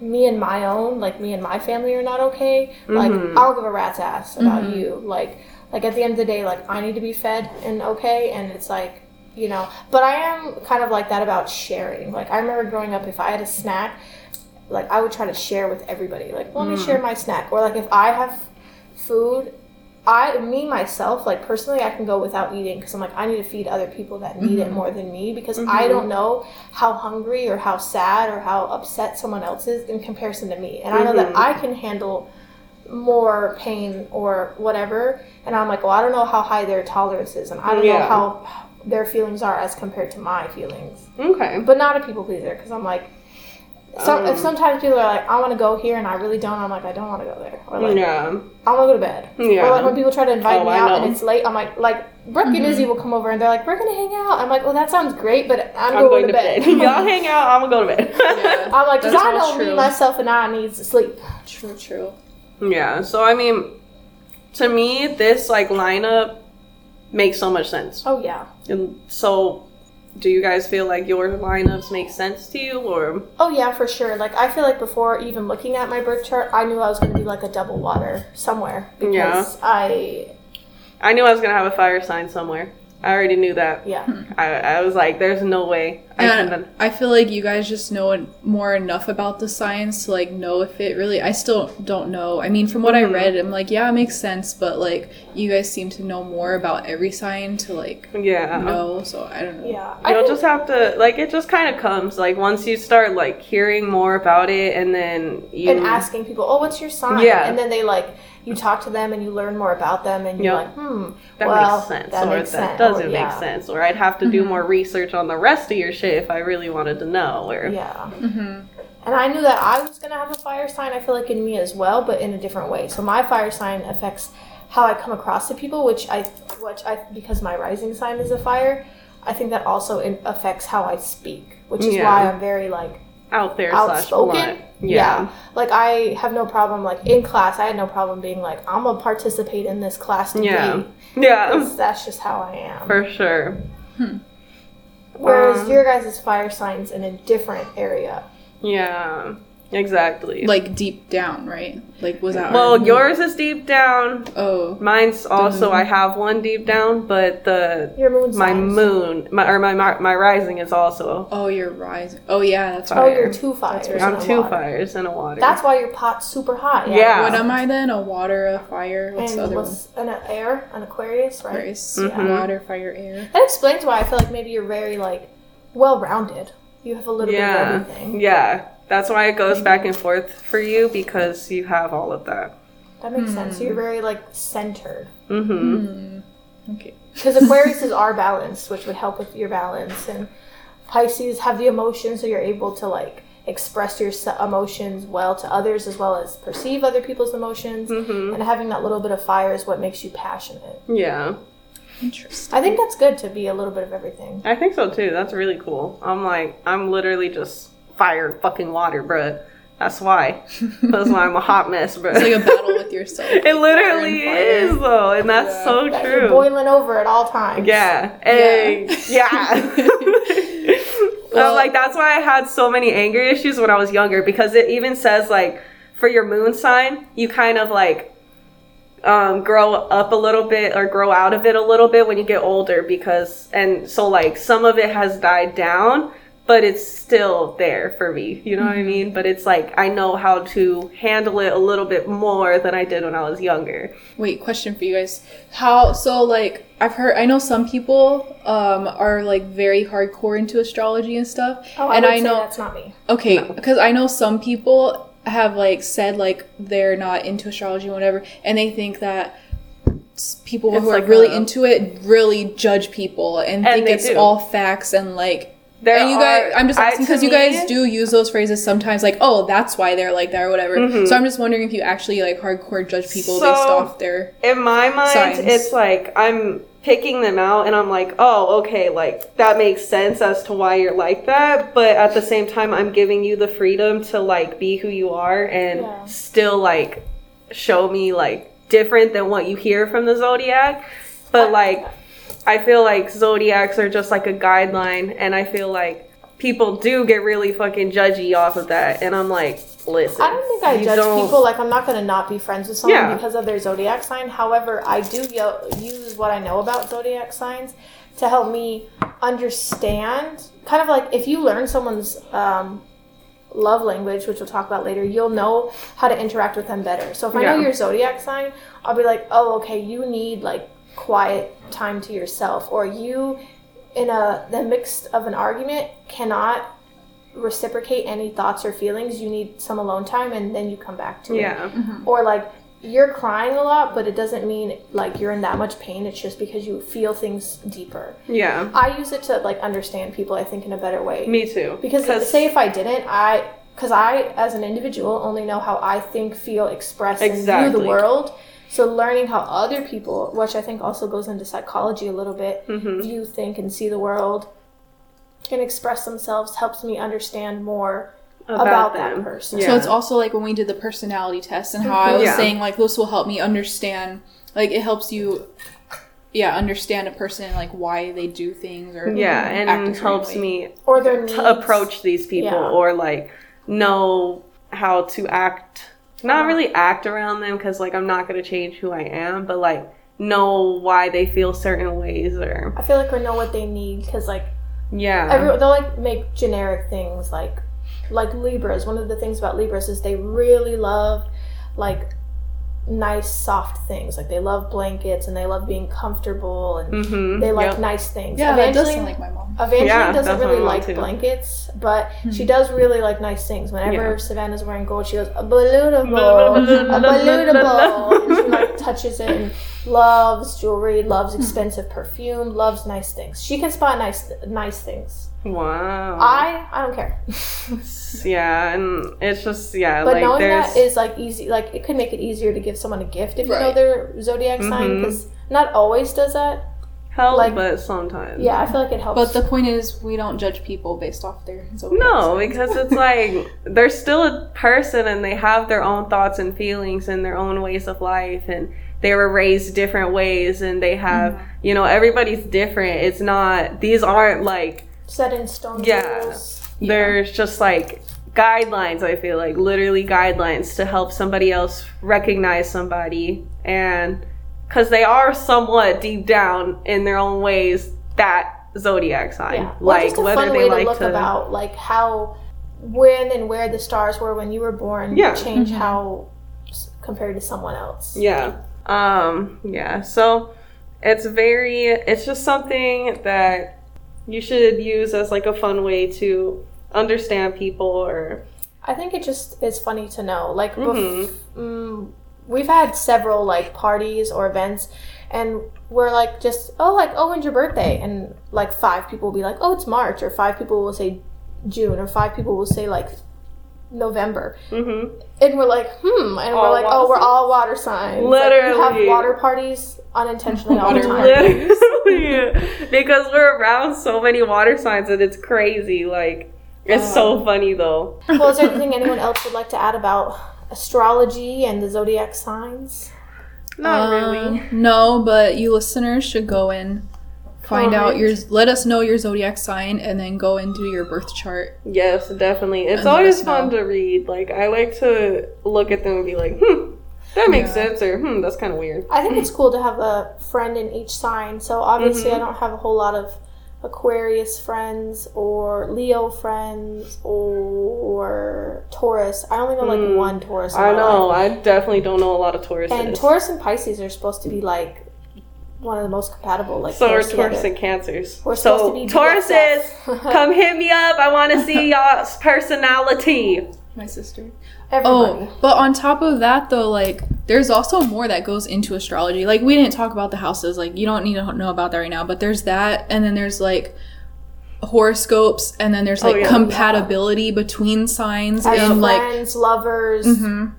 Speaker 2: me and my own, like me and my family are not okay, like
Speaker 4: Mhm.
Speaker 2: I'll give a rat's ass about
Speaker 3: Mhm.
Speaker 2: you. Like like at the end of the day, like I need to be fed and okay, and it's like you know. But I am kind of like that about sharing. Like I remember growing up, if I had a snack, like I would try to share with everybody. Like let me mm. share my snack, or like if I have food. I, me myself, like personally, I can go without eating because I'm like I need to feed other people that need it mm-hmm. more than me because I mm-hmm. don't know how hungry or how sad or how upset someone else is in comparison to me, and I know that
Speaker 4: Mhm.
Speaker 2: I can handle more pain or whatever, and I'm like, well, I don't know how high their tolerance is, and I don't know how their feelings are as compared to my feelings,
Speaker 4: okay
Speaker 2: but not a people pleaser because I'm like. Some, if
Speaker 4: Um.
Speaker 2: sometimes people are like, I want to go here, and I really don't. I'm like, I don't want to go there. Or like,
Speaker 4: yeah
Speaker 2: I want to go to bed.
Speaker 4: Yeah.
Speaker 2: Or like when people try to invite
Speaker 4: Oh,
Speaker 2: me
Speaker 4: I
Speaker 2: out
Speaker 4: know. Mm-hmm.
Speaker 2: and it's late, I'm like, like Brooke and Izzy will come over and they're like, we're gonna hang out. I'm like, well, that sounds great, but I'm,
Speaker 4: I'm
Speaker 2: going, to bed. *laughs*
Speaker 4: Y'all *laughs* hang out. I'm gonna go to bed. *laughs*
Speaker 2: I'm like, because
Speaker 3: That's
Speaker 2: I
Speaker 3: all
Speaker 2: know me, myself, and I needs to sleep.
Speaker 3: True, true.
Speaker 4: yeah. So I mean, to me, this like lineup makes so much sense.
Speaker 2: Oh yeah.
Speaker 4: And so, do you guys feel like your lineups make sense to you, or
Speaker 2: Oh yeah, for sure. Like I feel like before even looking at my birth chart, I knew I was gonna be like a double water somewhere because
Speaker 4: Yeah.
Speaker 2: I
Speaker 4: I knew I was gonna have a fire sign somewhere. I already knew that.
Speaker 2: yeah.
Speaker 4: I, I was like, there's no way. I
Speaker 3: And
Speaker 4: can.
Speaker 3: I feel like you guys just know more enough about the science to like know if it really. I still don't know. I mean, from what
Speaker 4: Mhm.
Speaker 3: I read, I'm like, yeah, it makes sense. But like, you guys seem to know more about every sign to like
Speaker 4: Yeah.
Speaker 3: know. So I don't know.
Speaker 2: Yeah. I
Speaker 4: You'll
Speaker 2: think-
Speaker 4: just have to like it. Just kind of comes like once you start like hearing more about it, and then you
Speaker 2: and asking people, oh, what's your sign?
Speaker 4: Yeah.
Speaker 2: And then they like you talk to them and you learn more about them and you're
Speaker 4: Yep.
Speaker 2: like, hmm,
Speaker 4: that
Speaker 2: well,
Speaker 4: makes sense,
Speaker 2: that
Speaker 4: or
Speaker 2: makes
Speaker 4: that
Speaker 2: sense.
Speaker 4: doesn't
Speaker 2: Or,
Speaker 4: make sense, or I'd have to do more research on the rest of your shit if I really wanted to know. Or
Speaker 2: Yeah.
Speaker 3: hmm
Speaker 2: And I knew that I was going to have a fire sign, I feel like in me as well, but in a different way. So my fire sign affects how I come across to people, which I, which I, because my rising sign is a fire, I think that also affects how I speak, which is
Speaker 4: Yeah.
Speaker 2: why I'm very like
Speaker 4: out there slash
Speaker 2: outspoken.
Speaker 4: blunt. Yeah.
Speaker 2: Like I have no problem, like in class, I had no problem being like, I'm going to participate in this class debate.
Speaker 4: Yeah. Yeah.
Speaker 2: 'cause that's just how I am.
Speaker 4: For sure.
Speaker 2: Whereas
Speaker 4: Um,
Speaker 2: your guys' fire signs in a different area.
Speaker 4: Yeah. Exactly.
Speaker 3: Like deep down, right? Like was that?
Speaker 4: well,
Speaker 3: our-
Speaker 4: yours is deep down.
Speaker 3: Oh,
Speaker 4: Mine's also. I have one deep down, but the
Speaker 2: Your moon
Speaker 4: my
Speaker 2: signs.
Speaker 4: moon my or my my, my rising is also
Speaker 3: oh, you're rising. Oh yeah, that's
Speaker 2: Oh,
Speaker 3: right.
Speaker 2: you're two fires.
Speaker 3: right.
Speaker 4: I'm
Speaker 2: a
Speaker 4: two
Speaker 2: water.
Speaker 4: fires and a water.
Speaker 2: That's why your pot's super hot.
Speaker 4: Yeah.
Speaker 3: What am I then? A water, a fire. What's the
Speaker 2: and
Speaker 3: other one?
Speaker 2: what's an air, an Aquarius, right?
Speaker 3: Aquarius.
Speaker 4: Mhm.
Speaker 3: Water, fire, air.
Speaker 2: That explains why I feel like maybe you're very like well-rounded. You have a little
Speaker 4: yeah.
Speaker 2: bit of everything.
Speaker 4: Yeah. That's why it goes back and forth for you because you have all of that.
Speaker 2: That makes sense. You're very like centered.
Speaker 4: Mm-hmm.
Speaker 3: Hmm. Okay.
Speaker 2: Because Aquarius is our balance, which would help with your balance, and Pisces have the emotions, so you're able to like express your emotions well to others as well as perceive other people's emotions.
Speaker 4: Mm-hmm.
Speaker 2: And having that little bit of fire is what makes you passionate.
Speaker 4: Yeah.
Speaker 3: Interesting.
Speaker 2: I think that's good to be a little bit of everything.
Speaker 4: I think so too. That's really cool. I'm like, I'm literally just fire and fucking water, bruh. That's why. That's why I'm a hot mess, bro.
Speaker 3: It's like a battle *laughs* with yourself.
Speaker 4: it literally is though, and that's
Speaker 3: Yeah.
Speaker 4: so
Speaker 2: That you're
Speaker 4: true.
Speaker 2: boiling over at all times.
Speaker 4: Yeah. Hey, *laughs* yeah.
Speaker 3: Well-
Speaker 4: Um, *laughs* like that's why I had so many anger issues when I was younger because it even says like for your moon sign, you kind of like um, grow up a little bit or grow out of it a little bit when you get older because and so like some of it has died down but it's still there for me you know what i mean but it's like i know how to handle it a little bit more than i did when i was younger
Speaker 3: Wait, question for you guys. How so like I've heard I know some people um are like very hardcore into astrology and stuff.
Speaker 2: Oh, I
Speaker 3: and
Speaker 2: would
Speaker 3: I
Speaker 2: say
Speaker 3: know
Speaker 2: that's not me.
Speaker 3: okay, because I know some people have like said like they're not into astrology and whatever and they think that people
Speaker 4: It's
Speaker 3: who are really
Speaker 4: a-
Speaker 3: into it really judge people and,
Speaker 4: And
Speaker 3: think it's
Speaker 4: do.
Speaker 3: all facts and like
Speaker 4: there
Speaker 3: and you guys,
Speaker 4: are-
Speaker 3: I'm just asking because you guys do use those phrases sometimes, like, "Oh, that's why they're like that" or whatever.
Speaker 4: Mm-hmm.
Speaker 3: So I'm just wondering if you actually like hardcore judge people
Speaker 4: So-
Speaker 3: based off their.
Speaker 4: in my mind
Speaker 3: Signs.
Speaker 4: it's like i'm picking them out and i'm like oh okay like that makes sense as to why you're like that but at the same time i'm giving you the freedom to like be who you are and
Speaker 2: Yeah.
Speaker 4: still like show me like different than what you hear from the zodiac but like i feel like zodiacs are just like a guideline and i feel like people do get really fucking judgy off of that and i'm like listen
Speaker 2: I don't think I judge
Speaker 4: don't-
Speaker 2: people. Like I'm not going to not be friends with someone
Speaker 4: Yeah.
Speaker 2: because of their zodiac sign. However, I do yo- use what I know about zodiac signs to help me understand. Kind of like if you learn someone's um, love language, which we'll talk about later, you'll know how to interact with them better. So if I know your zodiac sign, I'll be like, oh, okay, you need like quiet time to yourself, or you in a the midst of an argument cannot reciprocate any thoughts or feelings. You need some alone time, and then you come back to it.
Speaker 4: yeah mm-hmm.
Speaker 2: Or like you're crying a lot, but it doesn't mean like you're in that much pain. It's just because you feel things deeper.
Speaker 4: yeah
Speaker 2: I use it to like understand people. I think in a better way.
Speaker 4: me too
Speaker 2: Because say if I didn't, I because I as an individual only know how I think, feel, express, and view
Speaker 4: Exactly.
Speaker 2: the world. So learning how other people, which I think also goes into psychology a little bit,
Speaker 4: Mm-hmm.
Speaker 2: view, think, and see the world, and express themselves helps me understand more about, that person.
Speaker 4: Yeah.
Speaker 3: So it's also like when we did the personality test and how I was
Speaker 4: Yeah.
Speaker 3: saying like this will help me understand. Like it helps you, yeah, understand a person like why they do things or
Speaker 4: yeah and
Speaker 3: certain
Speaker 4: helps me
Speaker 2: Or their needs.
Speaker 4: to approach these people
Speaker 2: Yeah.
Speaker 4: or like know how to act not uh-huh. really act around them because like i'm not going to change who i am but like know why they feel certain ways or
Speaker 2: I feel like I know what they need because like
Speaker 4: yeah
Speaker 2: every, they'll like make generic things like like Libras. One of the things about Libras is they really love like nice soft things. Like they love blankets and they love being comfortable and
Speaker 4: hmm
Speaker 2: they like
Speaker 4: Yep.
Speaker 2: nice things.
Speaker 3: Yeah, that does
Speaker 2: Evangeline-
Speaker 3: sound like my mom.
Speaker 2: Evangeline
Speaker 4: Yeah,
Speaker 2: doesn't really like
Speaker 4: too.
Speaker 2: blankets, but she does really like nice things. Whenever
Speaker 4: Yeah.
Speaker 2: Savannah's wearing gold, she goes, a balloonable, *laughs* a balloonable. and she like touches it and loves jewelry, loves expensive perfume, loves nice things. She can spot nice nice things.
Speaker 4: Wow
Speaker 2: I I don't care. *laughs*
Speaker 4: yeah and it's just yeah
Speaker 2: But
Speaker 4: like
Speaker 2: knowing
Speaker 4: there's
Speaker 2: that is like easy. Like it could make it easier to give someone a gift if you know their zodiac sign,
Speaker 4: Mhm.
Speaker 2: because not always does that.
Speaker 4: help
Speaker 2: like-
Speaker 4: but sometimes
Speaker 2: Yeah, I feel like it helps.
Speaker 3: But the point is, we don't judge people based off their zodiac
Speaker 4: No,
Speaker 3: signs.
Speaker 4: because it's *laughs* like they're still a person and they have their own thoughts and feelings and their own ways of life and they were raised different ways and they have, you know, everybody's different. It's not these aren't like
Speaker 2: set in stone
Speaker 4: Yeah.
Speaker 2: rules.
Speaker 4: there's just like guidelines, I feel like literally guidelines to help somebody else recognize somebody and cuz they are somewhat deep down in their own ways that zodiac sign.
Speaker 2: Yeah, or
Speaker 4: Like
Speaker 2: just a
Speaker 4: whether
Speaker 2: fun
Speaker 4: they
Speaker 2: way
Speaker 4: like
Speaker 2: to look
Speaker 4: to
Speaker 2: about like how, when and where the stars were when you were born.
Speaker 4: Yeah.
Speaker 2: change
Speaker 3: Mm-hmm.
Speaker 2: how compared to someone else.
Speaker 4: Yeah. Um, yeah. So it's very it's just something that you should use as like a fun way to understand people or
Speaker 2: I think it just is funny to know. Like, bef-
Speaker 4: Mhm.
Speaker 2: mm, we've had several like parties or events, and we're like just oh like oh when's your birthday? And like five people will be like oh it's March, or five people will say June, or five people will say like November,
Speaker 4: Mm-hmm.
Speaker 2: and we're like, hmm, and
Speaker 4: All
Speaker 2: we're like, oh, we're
Speaker 4: signs?
Speaker 2: all water signs. Like, we
Speaker 4: Literally.
Speaker 2: have water parties unintentionally all the time. *laughs*
Speaker 4: Literally, because we're around so many water signs and it's crazy. Like, it's
Speaker 2: Uh.
Speaker 4: so funny though.
Speaker 2: well, is there anything anyone else would like to add about astrology and the zodiac signs?
Speaker 4: Not
Speaker 3: Um,
Speaker 4: really.
Speaker 3: No, but you listeners should go and find out
Speaker 2: Comment.
Speaker 3: your. Let us know your zodiac sign, and then go and do your birth chart.
Speaker 4: Yes, definitely. It's always fun to read. Like, I like to look at them and be like, hmm, that makes
Speaker 3: Yeah.
Speaker 4: sense, or hmm, that's kind of weird.
Speaker 2: I think it's cool to have a friend in each sign. So obviously,
Speaker 4: Mhm.
Speaker 2: I don't have a whole lot of Aquarius friends or Leo friends or Taurus. I only know like
Speaker 4: Hmm.
Speaker 2: one Taurus. in
Speaker 4: I
Speaker 2: my
Speaker 4: know.
Speaker 2: life.
Speaker 4: I definitely don't know a lot of Taurus.
Speaker 2: And Taurus and Pisces are supposed to be like one of the most compatible. Like
Speaker 4: so are Taurus
Speaker 2: together.
Speaker 4: and Cancers.
Speaker 2: We're supposed
Speaker 4: so
Speaker 2: to be
Speaker 4: Tauruses,
Speaker 2: BFFs.
Speaker 4: come *laughs* hit me up. I want to see *laughs* y'all's personality.
Speaker 3: My sister.
Speaker 2: Everybody.
Speaker 3: Oh, but on top of that, though, like there's also more that goes into astrology. Like we didn't talk about the houses. Like you don't need to know about that right now. But there's that, and then there's like horoscopes, and then there's
Speaker 4: Oh,
Speaker 3: like
Speaker 4: yeah.
Speaker 3: compatibility between signs
Speaker 2: As
Speaker 3: and like.
Speaker 2: friends, lovers,
Speaker 3: Mhm.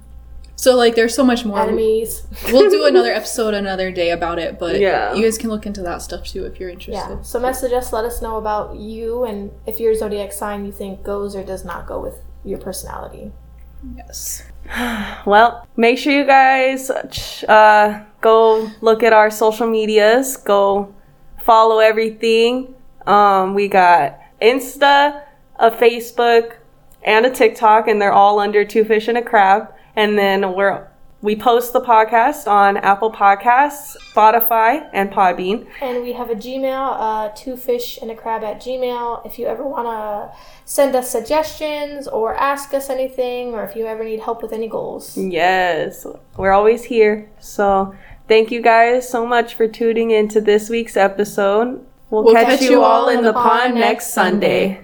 Speaker 3: So like there's so much more.
Speaker 2: enemies.
Speaker 3: We'll do another episode another day about it, but
Speaker 4: Yeah.
Speaker 3: you guys can look into that stuff too if you're interested.
Speaker 2: Yeah. So message us. Let us know about you and if your zodiac sign you think goes or does not go with your personality.
Speaker 3: Yes. *sighs*
Speaker 4: Well, make sure you guys uh, go look at our social medias. Go follow everything. Um, we got Insta, a Facebook, and a TikTok, and they're all under Two Fish and a Crab. And then we're we post the podcast on Apple Podcasts, Spotify, and Podbean.
Speaker 2: And we have a Gmail, uh, two fish and a crab at Gmail. If you ever want to send us suggestions or ask us anything, or if you ever need help with any goals.
Speaker 4: Yes, we're always here. So thank you guys so much for tuning into this week's episode. We'll, catch, you all in the pond next Sunday.